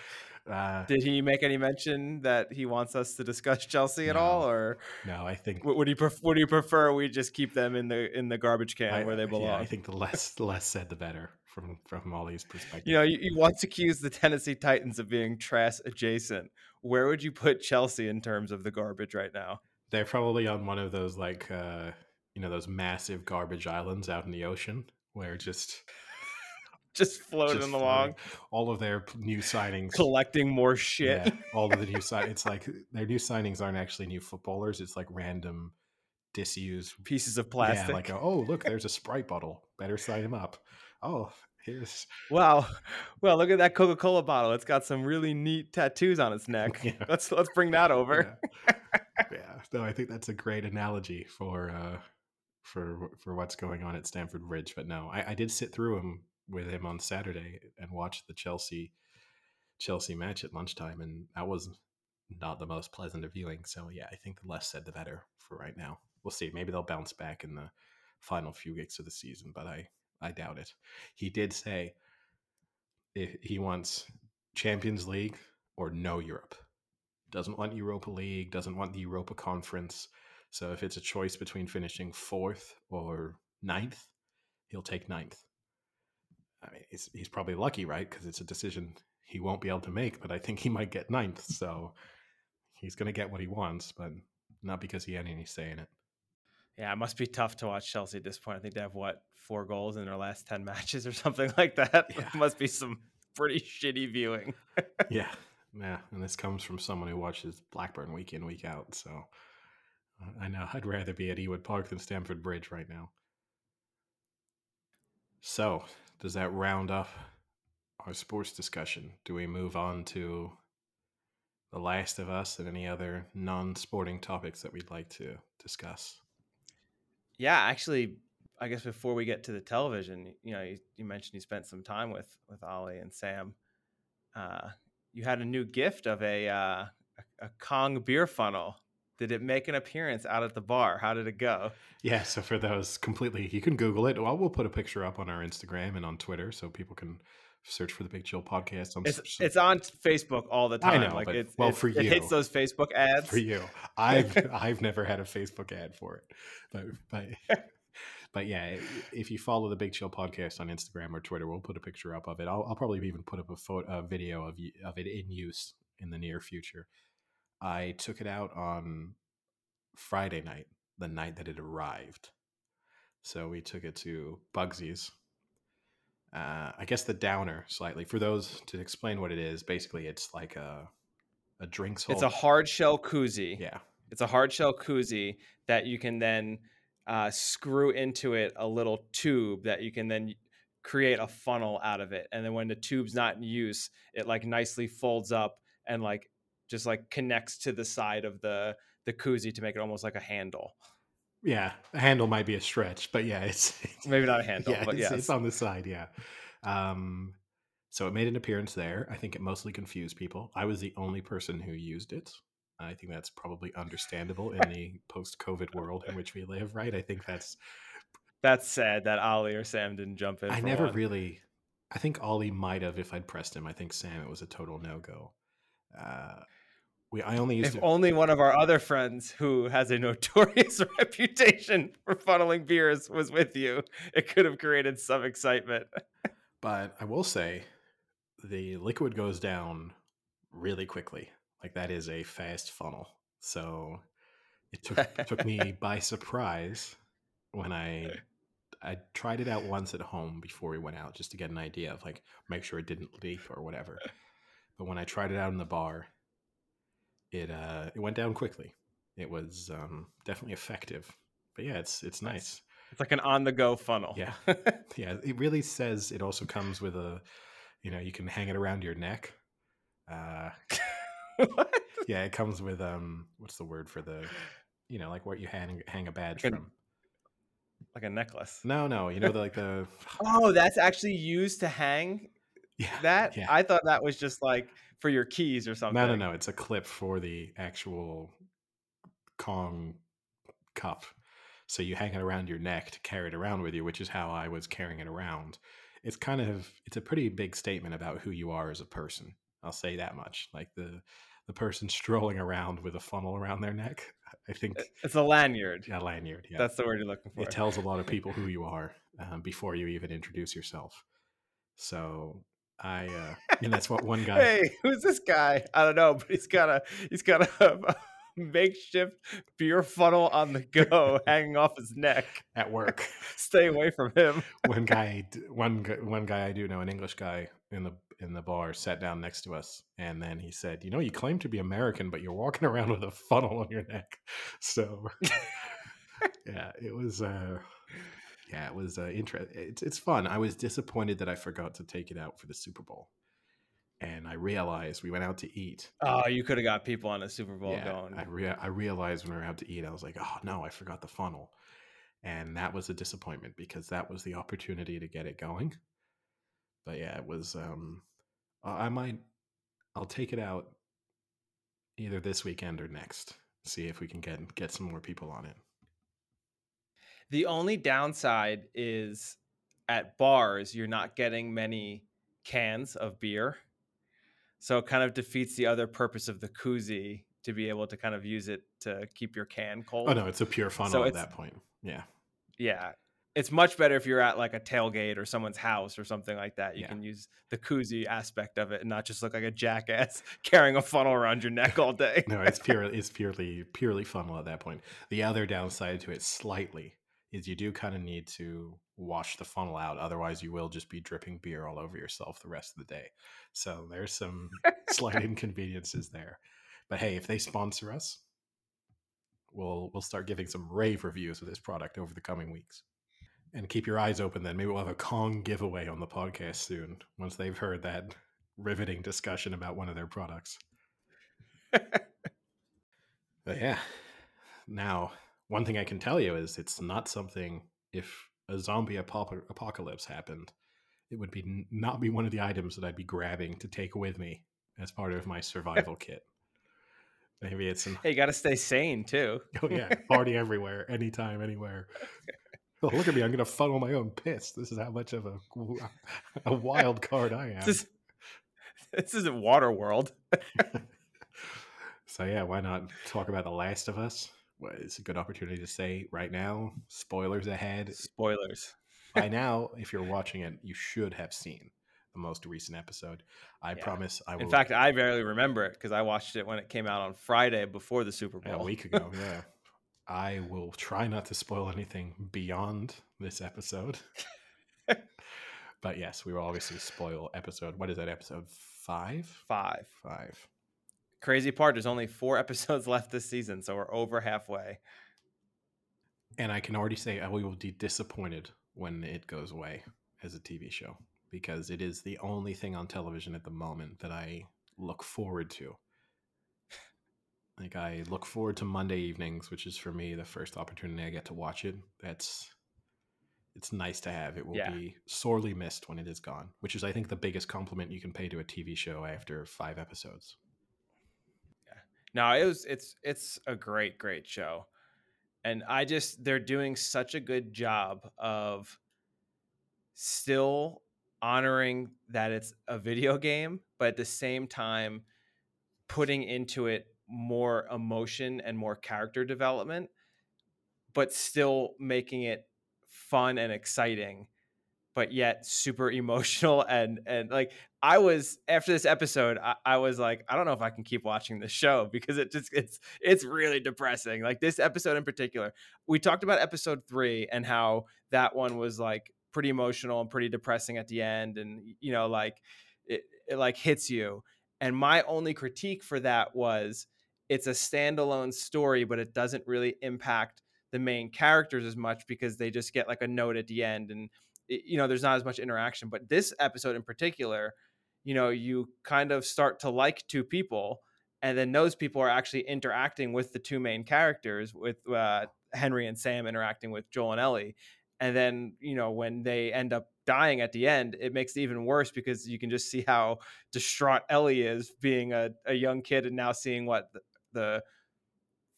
Uh, Did he make any mention that he wants us to discuss Chelsea at all, or no, I think would, he pref- would you prefer we just keep them in the in the garbage can I- where they belong? Yeah, I think the less the less said, the better from from Ollie's perspective. you know, you, you once accused the Tennessee Titans of being trash adjacent. Where would you put Chelsea in terms of the garbage right now? They're probably on one of those like uh you know those massive garbage islands out in the ocean where just just floating just along, all of their new signings. collecting more shit. Yeah, all of the new sign. It's like their new signings aren't actually new footballers. It's like random disused Pieces of plastic. Yeah, like oh look, there's a Sprite bottle. Better sign him up. Oh, here's Wow. Well, look at that Coca-Cola bottle. It's got some really neat tattoos on its neck. Yeah. Let's let's bring that over. Yeah. yeah. No, I think that's a great analogy for uh for for what's going on at Stamford Bridge. But no, I, I did sit through him with him on Saturday and watch the Chelsea Chelsea match at lunchtime, and that was not the most pleasant of viewing. So yeah, I think the less said the better for right now. We'll see. Maybe they'll bounce back in the final few weeks of the season, but I I doubt it. He did say he wants Champions League or no Europe. Doesn't want Europa League, doesn't want the Europa Conference. So if it's a choice between finishing fourth or ninth, he'll take ninth. I mean, he's, he's probably lucky, right? Because it's a decision he won't be able to make, but I think he might get ninth. So he's going to get what he wants, but not because he had any say in it. Yeah, it must be tough to watch Chelsea at this point. I think they have what four goals in their last ten matches or something like that. Yeah. It must be some pretty shitty viewing. Yeah. Yeah. And this comes from someone who watches Blackburn week in, week out. So I know I'd rather be at Ewood Park than Stamford Bridge right now. So, does that round up our sports discussion? Do we move on to The Last of Us and any other non sporting topics that we'd like to discuss? Yeah, actually, I guess before we get to the television, you know, you, you mentioned you spent some time with with Ollie and Sam. Uh, you had a new gift of a, uh, a a Kong beer funnel. Did it make an appearance out at the bar? How did it go? Yeah, so for those completely, you can Google it. Well, we'll put a picture up on our Instagram and on Twitter so people can search for the Big Chill podcast. On It's s- it's on Facebook all the time. I know, like it's, well, it's- for it hits you. those Facebook ads. for you. I've I've never had a Facebook ad for it, but but but yeah, if you follow the Big Chill podcast on Instagram or Twitter, we'll put a picture up of it. I'll, I'll probably even put up a photo, a video of of it in use in the near future. I took it out on Friday night, the night that it arrived. So we took it to Bugsy's. Uh, I guess the downer slightly for those to explain what it is. Basically, it's like a a drinks. It's a hard shell koozie. yeah. It's a hard shell koozie that you can then uh, screw into it a little tube that you can then create a funnel out of it. And then when the tube's not in use, it like nicely folds up and like just like connects to the side of the the koozie to make it almost like a handle. Yeah, a handle might be a stretch, but yeah, it's, it's Maybe not a handle, yeah, but it's, it's on the side. Yeah. Um, so it made an appearance there. I think it mostly confused people. I was the only person who used it. I think that's probably understandable in the post-COVID world in which we live, right? I think that's. That's sad that Ollie or Sam didn't jump in. I never one. really. I think Ollie might have if I'd pressed him. I think Sam it was a total no go. Uh, we I only used If it. only one of our other friends who has a notorious reputation for funneling beers was with you, it could have created some excitement. But I will say the liquid goes down really quickly. Like that is a fast funnel. So it took took me by surprise when I I tried it out once at home before we went out just to get an idea of like make sure it didn't leak or whatever. But when I tried it out in the bar, it uh it went down quickly. It was um definitely effective. But yeah, it's it's nice. It's like an on the go funnel. Yeah. Yeah, it really says it also comes with a, you know, you can hang it around your neck. Uh, What? yeah, it comes with um, what's the word for the, you know, like what you hang hang a badge Like a- from. like a necklace. No, no, you know, the, like the. Oh, that's actually used to hang Yeah, that? Yeah. I thought that was just like for your keys or something. no, no, no. It's a clip for the actual Kong cup. So you hang it around your neck to carry it around with you, which is how I was carrying it around. It's kind of it's a pretty big statement about who you are as a person. I'll say that much. Like the the person strolling around with a funnel around their neck. I think It's a lanyard. yeah, lanyard. Yeah, That's the word you're looking for. it tells a lot of people who you are um, before you even introduce yourself. So I, uh, and that's what one guy. Hey, who's this guy? I don't know, but he's got a he's got a, makeshift beer funnel on the go, hanging off his neck. at work. Stay away from him. one guy, one one guy I do know, an English guy in the in the bar, sat down next to us, and then he said, "You know, you claim to be American, but you're walking around with a funnel on your neck." So, yeah, it was. uh Yeah, it was uh, interesting. It's it's fun. I was disappointed that I forgot to take it out for the Super Bowl, and I realized we went out to eat. Oh, you could have got people on a Super Bowl yeah, going. I rea- I realized when we were out to eat, I was like, "Oh no, I forgot the funnel," and that was a disappointment because that was the opportunity to get it going. But yeah, it was. um I I might. I'll take it out either this weekend or next. See if we can get get some more people on it. The only downside is at bars, you're not getting many cans of beer. So it kind of defeats the other purpose of the koozie to be able to kind of use it to keep your can oh, cold. Oh no, it's a pure funnel at that point. Yeah, Yeah. It's much better if you're at like a tailgate or someone's house or something like that. You Yeah. can use the koozie aspect of it and not just look like a jackass carrying a funnel around your neck all day. no, it's pure. It's purely purely funnel at that point. The other downside to it, slightly, is you do kind of need to wash the funnel out. Otherwise, you will just be dripping beer all over yourself the rest of the day. So there's some slight inconveniences there. But hey, if they sponsor us, we'll we'll start giving some rave reviews of this product over the coming weeks. And keep your eyes open. Then maybe we'll have a Kong giveaway on the podcast soon once they've heard that riveting discussion about one of their products. But yeah, now one thing I can tell you is it's not something. If a zombie apocalypse happened, it would be n- not be one of the items that I'd be grabbing to take with me as part of my survival kit. Maybe it's an Hey, you got to stay sane too. oh yeah party everywhere, anytime, anywhere. Oh, look at me! I'm gonna funnel my own piss. This is how much of a a wild card I am. This, is, this isn't Waterworld. So yeah, why not talk about The Last of Us? Well, it's a good opportunity to say right now. Spoilers ahead. Spoilers. By now, if you're watching it, you should have seen the most recent episode. I Yeah. promise. I will. In fact, I barely remember it because I watched it when it came out on Friday before the Super Bowl. a week ago, yeah. I will try not to spoil anything beyond this episode. but yes, we will obviously spoil episode. What is that? Episode five. Five. Five. Crazy part, there's only four episodes left this season, so we're over halfway. And I can already say I will be disappointed when it goes away as a TV show because it is the only thing on television at the moment that I look forward to. Like I look forward to Monday evenings, which is for me the first opportunity I get to watch it. That's it's nice to have. It will Yeah. be sorely missed when it is gone, which is I think the biggest compliment you can pay to a TV show after 5 episodes. No, it was it's it's a great great show. And I just they're doing such a good job of still honoring that it's a video game, but at the same time putting into it more emotion and more character development, but still making it fun and exciting, but yet super emotional and and like I was after this episode, I, I was like, I don't know if I can keep watching this show because it just it's it's really depressing. Like this episode in particular, we talked about episode three and how that one was like pretty emotional and pretty depressing at the end, and you know, like it, it like hits you. And my only critique for that was it's a standalone story, but it doesn't really impact the main characters as much because they just get like a note at the end and you know there's not as much interaction but this episode in particular you know you kind of start to like two people and then those people are actually interacting with the two main characters with uh, henry and sam interacting with joel and ellie and then you know when they end up dying at the end it makes it even worse because you can just see how distraught ellie is being a, a young kid and now seeing what the, the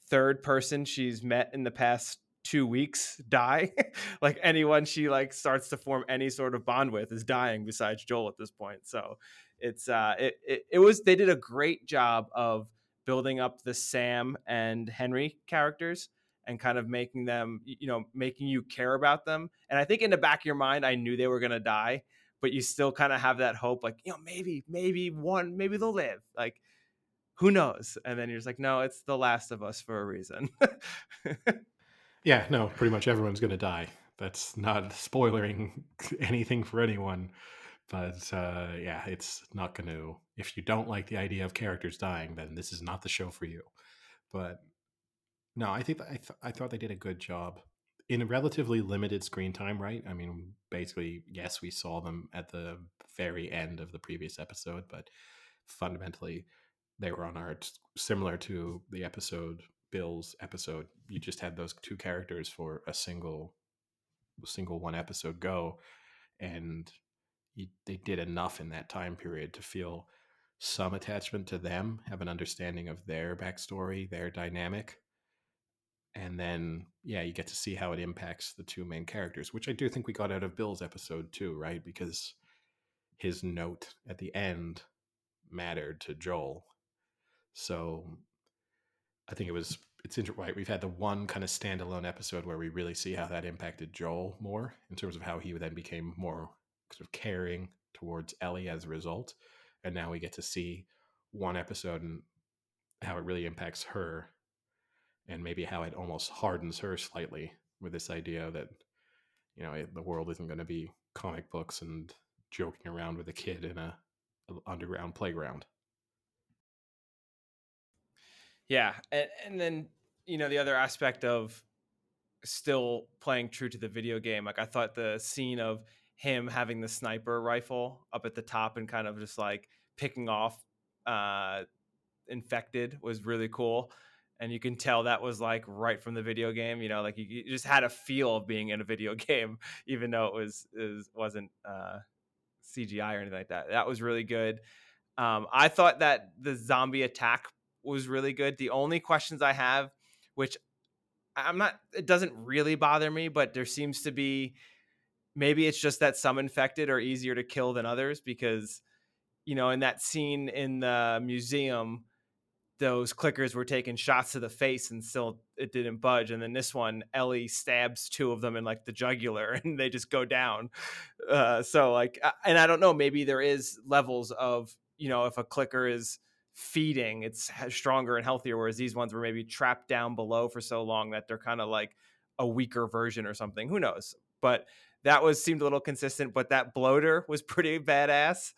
third person she's met in the past two weeks die like anyone she like starts to form any sort of bond with is dying besides joel at this point so it's uh it, it, it was they did a great job of building up the sam and henry characters and kind of making them you know making you care about them and i think in the back of your mind i knew they were going to die but you still kind of have that hope like you know maybe maybe one maybe they'll live like who knows? And then you're just like, no, it's The Last of Us for a reason. Yeah, no, pretty much everyone's going to die. That's not spoiling anything for anyone. But uh, yeah, it's not going to. If you don't like the idea of characters dying, then this is not the show for you. But no, I think I, th- I thought they did a good job in a relatively limited screen time, right? I mean, basically, yes, we saw them at the very end of the previous episode, but fundamentally, they were on art similar to the episode Bill's episode. You just had those two characters for a single single one episode go, and you, they did enough in that time period to feel some attachment to them, have an understanding of their backstory, their dynamic. And then, yeah, you get to see how it impacts the two main characters, which I do think we got out of Bill's episode too, right? Because his note at the end mattered to Joel. So I think it was it's interesting. Right, we've had the one kind of standalone episode where we really see how that impacted Joel more in terms of how he then became more sort of caring towards Ellie as a result, and now we get to see one episode and how it really impacts her, and maybe how it almost hardens her slightly with this idea that you know the world isn't going to be comic books and joking around with a kid in a, a underground playground. Yeah, and, and then you know the other aspect of still playing true to the video game. Like I thought the scene of him having the sniper rifle up at the top and kind of just like picking off uh, infected was really cool. And you can tell that was like right from the video game. You know, like you, you just had a feel of being in a video game, even though it was it wasn't uh, CGI or anything like that. That was really good. Um, I thought that the zombie attack was really good. The only questions I have, which I'm not, it doesn't really bother me, but there seems to be maybe it's just that some infected are easier to kill than others because, you know, in that scene in the museum, those clickers were taking shots to the face and still it didn't budge. And then this one, Ellie stabs two of them in like the jugular and they just go down. Uh, so like, and I don't know, maybe there is levels of, you know, if a clicker is feeding, it's stronger and healthier. Whereas these ones were maybe trapped down below for so long that they're kind of like a weaker version or something. Who knows? But that was seemed a little consistent. But that bloater was pretty badass,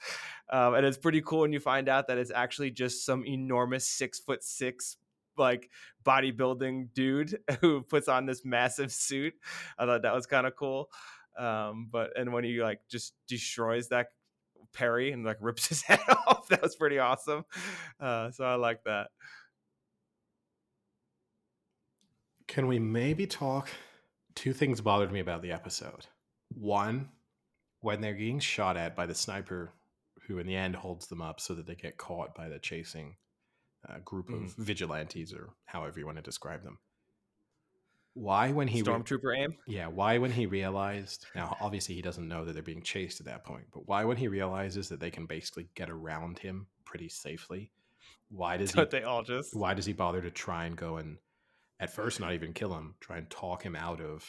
um, and it's pretty cool when you find out that it's actually just some enormous six foot six like bodybuilding dude who puts on this massive suit. I thought that was kind of cool. Um, but and when he like just destroys that Perry and like rips his head off. That was pretty awesome. Uh, so I like that. Can we maybe talk? Two things bothered me about the episode. One, when they're getting shot at by the sniper, who in the end holds them up so that they get caught by the chasing uh, group of mm. vigilantes, or however you want to describe them. Why when he stormtrooper re- aim? Yeah, why when he realized now obviously he doesn't know that they're being chased at that point, but why when he realizes that they can basically get around him pretty safely? Why does Don't he they all just why does he bother to try and go and at first not even kill him, try and talk him out of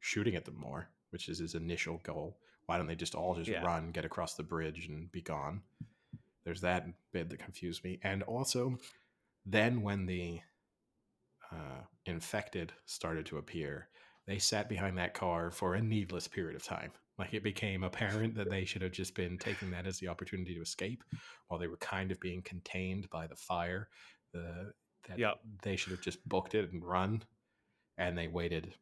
shooting at them more, which is his initial goal. Why don't they just all just yeah. run, get across the bridge and be gone? There's that bit that confused me. And also then when the uh, infected started to appear, they sat behind that car for a needless period of time. Like it became apparent that they should have just been taking that as the opportunity to escape, while they were kind of being contained by the fire. The that yep. they should have just booked it and run, and they waited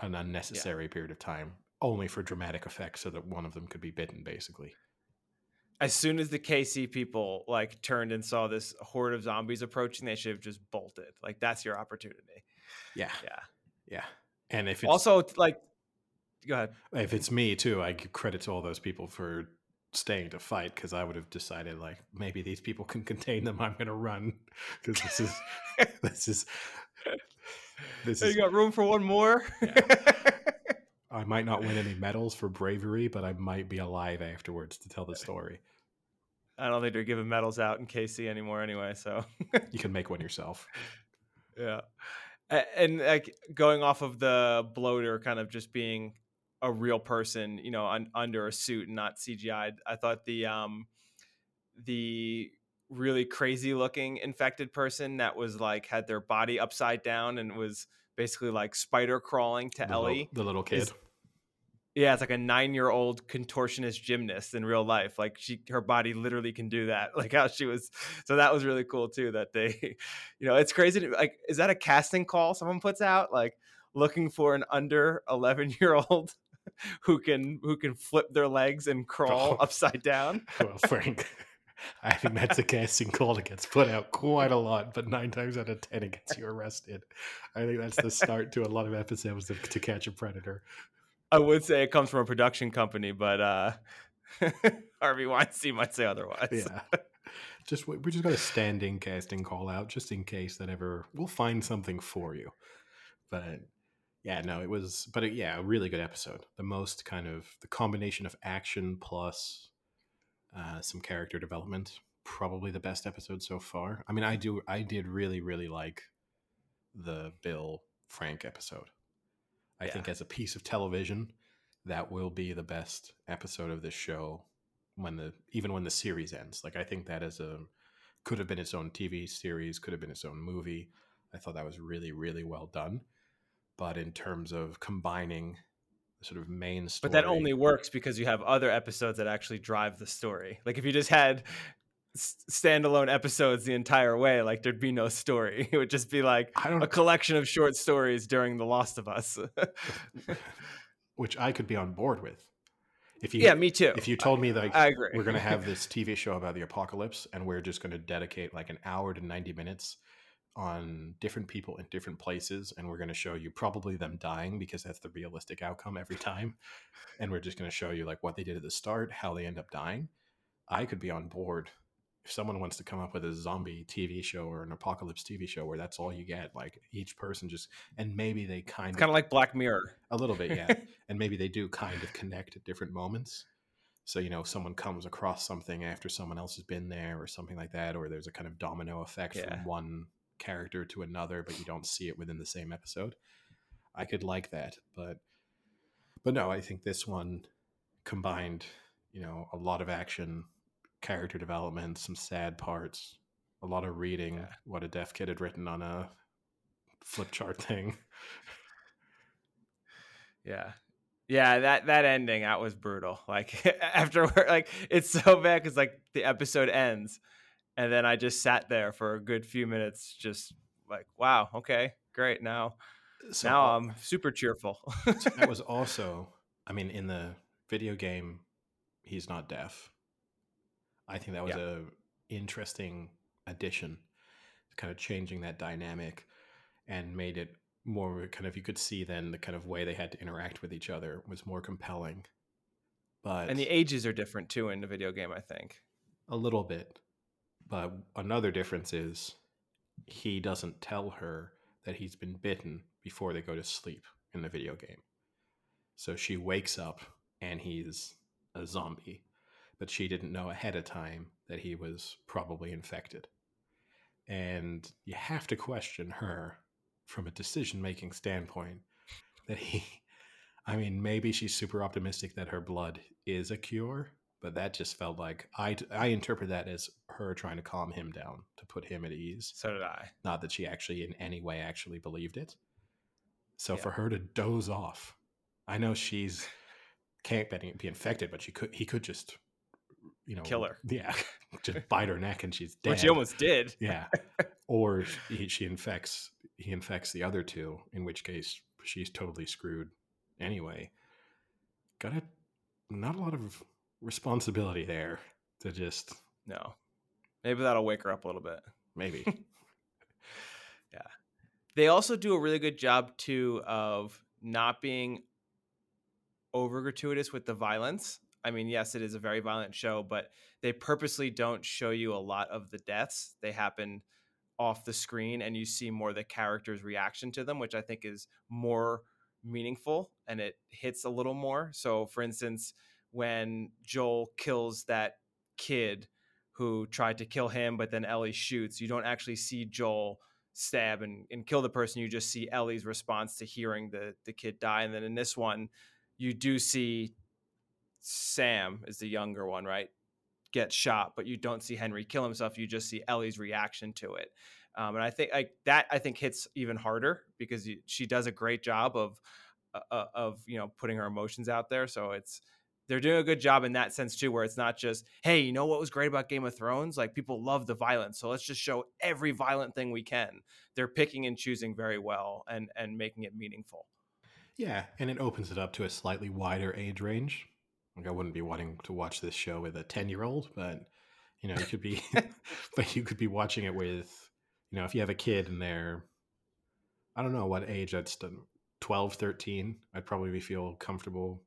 an unnecessary yeah. period of time only for dramatic effect, so that one of them could be bitten, basically as soon as the KC people like turned and saw this horde of zombies approaching, they should have just bolted. Like that's your opportunity. Yeah. Yeah. Yeah. And if it's also like go ahead. If it's me too, I give credit to all those people for staying to fight because I would have decided like maybe these people can contain them. I'm gonna run because this is this is this is, you got room for one more. Yeah. I might not win any medals for bravery, but I might be alive afterwards to tell the story. I don't think they're giving medals out in KC anymore anyway, so you can make one yourself. Yeah. And like going off of the bloater kind of just being a real person, you know, un- under a suit and not CGI. I thought the um the really crazy looking infected person that was like had their body upside down and was basically like spider crawling to the Ellie. little, the little kid. is- Yeah, it's like a nine year old contortionist gymnast in real life. Like she, her body literally can do that. Like how she was. So that was really cool too. That they, you know, it's crazy. To, like, is that a casting call someone puts out? Like looking for an under eleven year old who can who can flip their legs and oh. crawl Oh. upside down. well, Frank, I think that's a casting call that gets put out quite a lot, but nine times out of ten it gets you arrested. I think that's the start to a lot of episodes of To Catch a Predator. I would say it comes from a production company, but uh Harvey Weinstein might say otherwise. Yeah. Just we just got a standing casting call out just in case that ever we'll find something for you. But yeah, no, it was but it, yeah, a really good episode. The most kind of the combination of action plus uh, some character development. Probably the best episode so far. I mean, I do I did really really like the Bill Frank episode. I think as a piece of television, that will be the best episode of this show when the even when the series ends. Like I think that is a could have been its own TV series, could have been its own movie. I thought that was really really well done. But in terms of combining the sort of main story, But that only works because you have other episodes that actually drive the story. Like if you just had standalone episodes the entire way, like there'd be no story. It would just be like I a collection of short stories during The Last of Us. which I could be on board with. If you yeah, me too. if you told me like I agree. we're going to have this TV show about the apocalypse and we're just going to dedicate like an hour to 90 minutes on different people in different places and we're going to show you probably them dying because that's the realistic outcome every time and we're just going to show you like what they did at the start how they end up dying i could be on board if someone wants to come up with a zombie tv show or an apocalypse tv show where that's all you get like each person just and maybe they kind It's of kind of like Black Mirror. a little bit, yeah. and maybe they do kind of connect at different moments. So, you know, someone comes across something after someone else has been there or something like that, or there's a kind of domino effect Yeah. from one character to another, but you don't see it within the same episode. I could like that, but but no, I think this one combined, you know, a lot of action, character development, some sad parts, a lot of reading Yeah. what a deaf kid had written on a flip chart thing. Yeah. Yeah, that that ending that was brutal. Like after like it's so bad because like the episode ends, and then I just sat there for a good few minutes, just like, wow, okay, great. Now uh, So now I'm super cheerful. So that was also, I mean, in the video game, he's not deaf. I think that was Yeah. a interesting addition, kind of changing that dynamic, and made it more kind of you could see then the kind of way they had to interact with each other was more compelling. But and the ages are different too in the video game. I think. a little bit. But another difference is he doesn't tell her that he's been bitten before they go to sleep in the video game. So she wakes up and he's a zombie, but she didn't know ahead of time that he was probably infected. And you have to question her from a decision making standpoint that he, I mean, maybe she's super optimistic that her blood is a cure, but that just felt like I I interpret that as her trying to calm him down to put him at ease, So did I. not that she actually in any way actually believed it. So Yeah. for her to doze off, I know she's can't be infected, but she could he could just you know Kill her. Yeah, just bite her neck and she's dead. Which he almost did. yeah, or he, she infects he infects the other two, in which case she's totally screwed anyway. Got a not a lot of responsibility there to just No. Maybe that'll wake her up a little bit. maybe yeah. They also do a really good job too of not being over gratuitous with the violence. I mean, yes, it is a very violent show, but they purposely don't show you a lot of the deaths. They happen off the screen and you see more the character's reaction to them, which I think is more meaningful and it hits a little more. So, for instance, when Joel kills that kid who tried to kill him, but then Ellie shoots, you don't actually see Joel stab and, and kill the person. You just see Ellie's response to hearing the, the kid die. And then in this one, you do see Sam is the younger one, right? gets shot, but you don't see Henry kill himself. You just see Ellie's reaction to it. Um, and I think like that, I think hits even harder because you, she does a great job of uh, uh, of you know putting her emotions out there. So it's they're doing a good job in that sense too, where it's not just hey, you know what was great about Game of Thrones? Like people love the violence, so let's just show every violent thing we can. They're picking and choosing very well and and making it meaningful. Yeah, and it opens it up to a slightly wider age range. Like I wouldn't be wanting to watch this show with a ten year old, but you know, you could be, but you could be watching it with, you know, if you have a kid and they're, I don't know what age that's done, 12, 13, I'd probably feel comfortable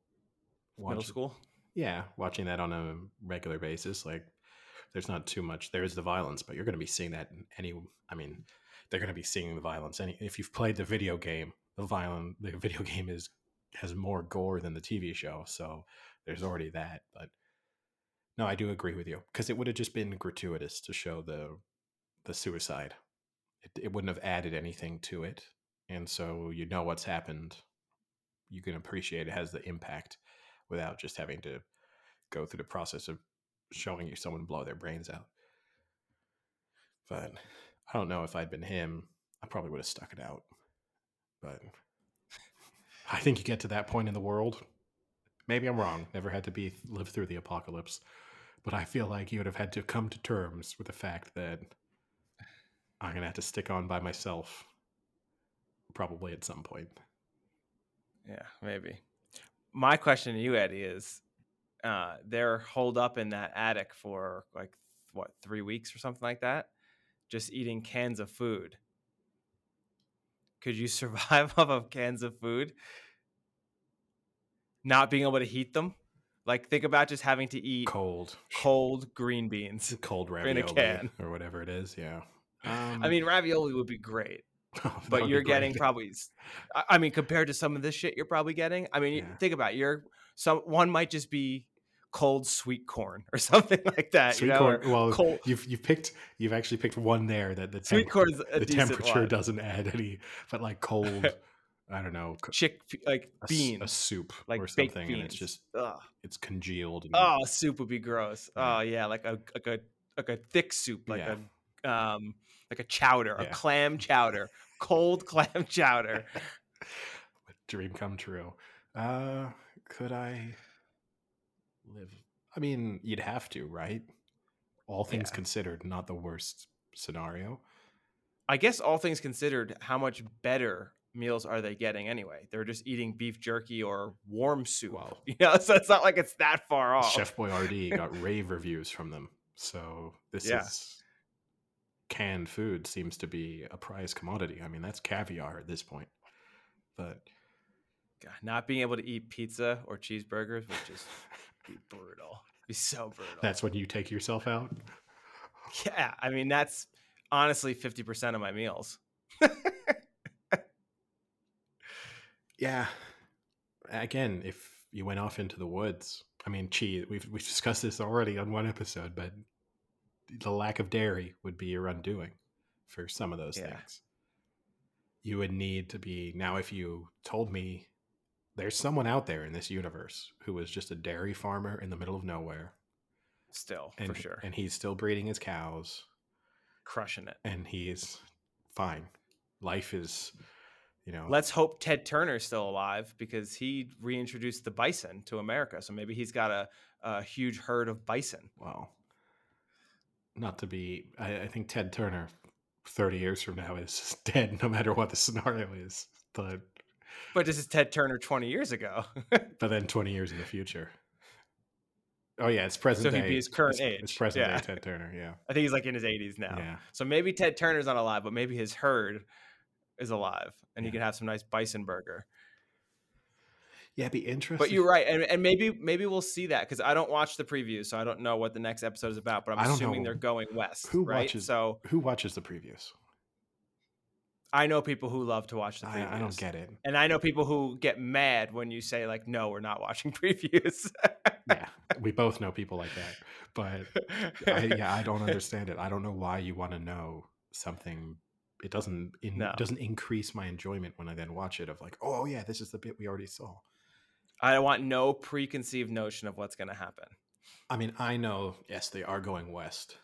Middle watching. school. Yeah, watching that on a regular basis. Like, there's not too much. There's the violence, but you're going to be seeing that in any. I mean, they're going to be seeing the violence. Any if you've played the video game, the violent the video game is has more gore than the TV show. So there's already that. But no, I do agree with you because it would have just been gratuitous to show the the suicide. It, it wouldn't have added anything to it, and so you know what's happened. You can appreciate it has the impact without just having to go through the process of showing you someone blow their brains out. But I don't know if I'd been him, I probably would have stuck it out. But I think you get to that point in the world. Maybe I'm wrong. Never had to be live through the apocalypse, but I feel like you would have had to come to terms with the fact that I'm gonna have to stick on by myself, probably at some point. Yeah, maybe. My question to you, Eddie, is uh, they're holed up in that attic for like what three weeks or something like that, just eating cans of food. Could you survive off of cans of food? Not being able to heat them, like think about just having to eat Cold, cold green beans. cold ravioli or whatever it is. Yeah. Um, I mean, ravioli would be great, that but you're getting great. probably. I mean, compared to some of this shit you're probably getting. I mean, Yeah. think about it, you're some one might just be cold sweet corn or something like that. sweet you know, corn. Well, cold you've you've picked you've actually picked one there that the temp- the temperature one. doesn't add any, but like cold. I don't know. Chick like a, beans, a soup like or something, and it's just Ugh. it's congealed. And, oh, soup would be gross. Yeah. Oh yeah, like a like a like a thick soup, like Yeah. a um like a chowder, Yeah. a clam chowder, cold clam chowder. dream come true. Uh, could I live? I mean, you'd have to, right? All things considered, not the worst scenario. I guess all things considered, how much better meals are they getting anyway? They're just eating beef jerky or warm soup. Well- you know, so it's not like it's that far off. Chef Boyardee got rave reviews from them, so this Yeah. is canned food seems to be a prize commodity. I mean, that's caviar at this point. But God, not being able to eat pizza or cheeseburgers would just be brutal. Be so brutal. that's when you take yourself out. yeah. I mean, that's honestly fifty percent of my meals. Yeah. Again, if you went off into the woods, I mean, cheese. We've we've discussed this already on one episode, but the lack of dairy would be your undoing for some of those Yeah. things. You would need to be now. If you told me there's someone out there in this universe who was just a dairy farmer in the middle of nowhere, Still, and for sure, and he's still breeding his cows, crushing it. and he's fine. Life is, you know, Let's hope Ted Turner's still alive because he reintroduced the bison to America. So maybe he's got a, a huge herd of bison. well, not to be, I, I think Ted Turner, 30 years from now, is dead no matter what the scenario is. But, But this is Ted Turner 20 years ago. but then 20 years in the future. Oh, yeah, it's present So he'd be his current it's, It's present yeah. day Ted Turner, yeah. I think he's like in his 80s now. Yeah. So maybe Ted Turner's not alive, but maybe his herd is alive and Yeah. can have some nice bison burger. Yeah, it'd be interesting. But you're right. And, and maybe maybe we'll see that because I don't watch the previews. So I don't know what the next episode is about, but I'm assuming know they're going west. who right? watches- So Who watches the previews? I know people who love to watch the previews. I, I don't get it. And I know people who get mad when you say like, "No, we're not watching previews." Yeah, we both know people like that. But I, yeah, I don't understand it. I don't know why you want to know something. It doesn't in, No. doesn't increase my enjoyment when I then watch it. Of like, oh yeah, this is the bit we already saw. I want no preconceived notion of what's going to happen. I mean, I know. Yes, they are going west.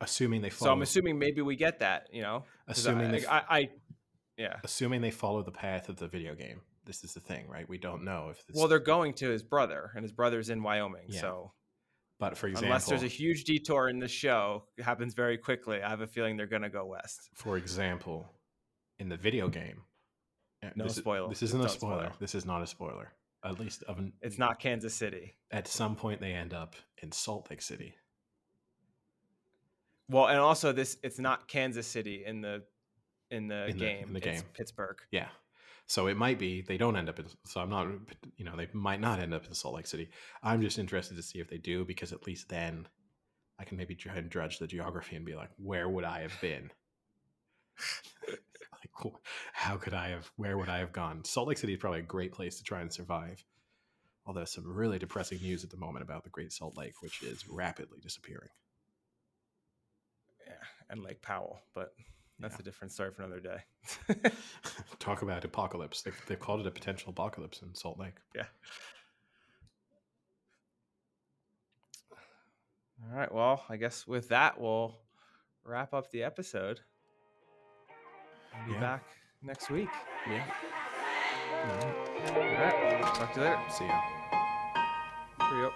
Assuming they follow. So. I'm assuming maybe we get that. You know. assuming I, they. I, I, yeah. assuming they follow the path of the video game. This is the thing, right? We don't know if. It's, Well, they're going to his brother, and his brother's in Wyoming. Yeah. So But for example, unless there's a huge detour in the show, it happens very quickly. I have a feeling they're gonna go west. for example, in the video game. uh, No this, is- This isn't a spoiler. spoil. This is not a spoiler. At least of an, It's not Kansas City. at some point they end up in Salt Lake City. Well, and also this it's not Kansas City in the in the In the- game. in the It's game. Pittsburgh. Yeah. So it might be they don't end up in. So I'm not. You know, they might not end up in Salt Lake City. I'm just interested to see if they do because at least then I can maybe try and drudge the geography and be like, where would I have been? like, how could I have? Where would I have gone? Salt Lake City is probably a great place to try and survive. Although some really depressing news at the moment about the Great Salt Lake, which is rapidly disappearing. Yeah, and Lake Powell, but that's Yeah. a different story for another day. Talk about apocalypse. They, they've called it a potential apocalypse in Salt Lake. yeah. All right. Well, I guess with that, we'll wrap up the episode. We'll be Yeah. back next week. Yeah. All right. Talk to you later. See ya.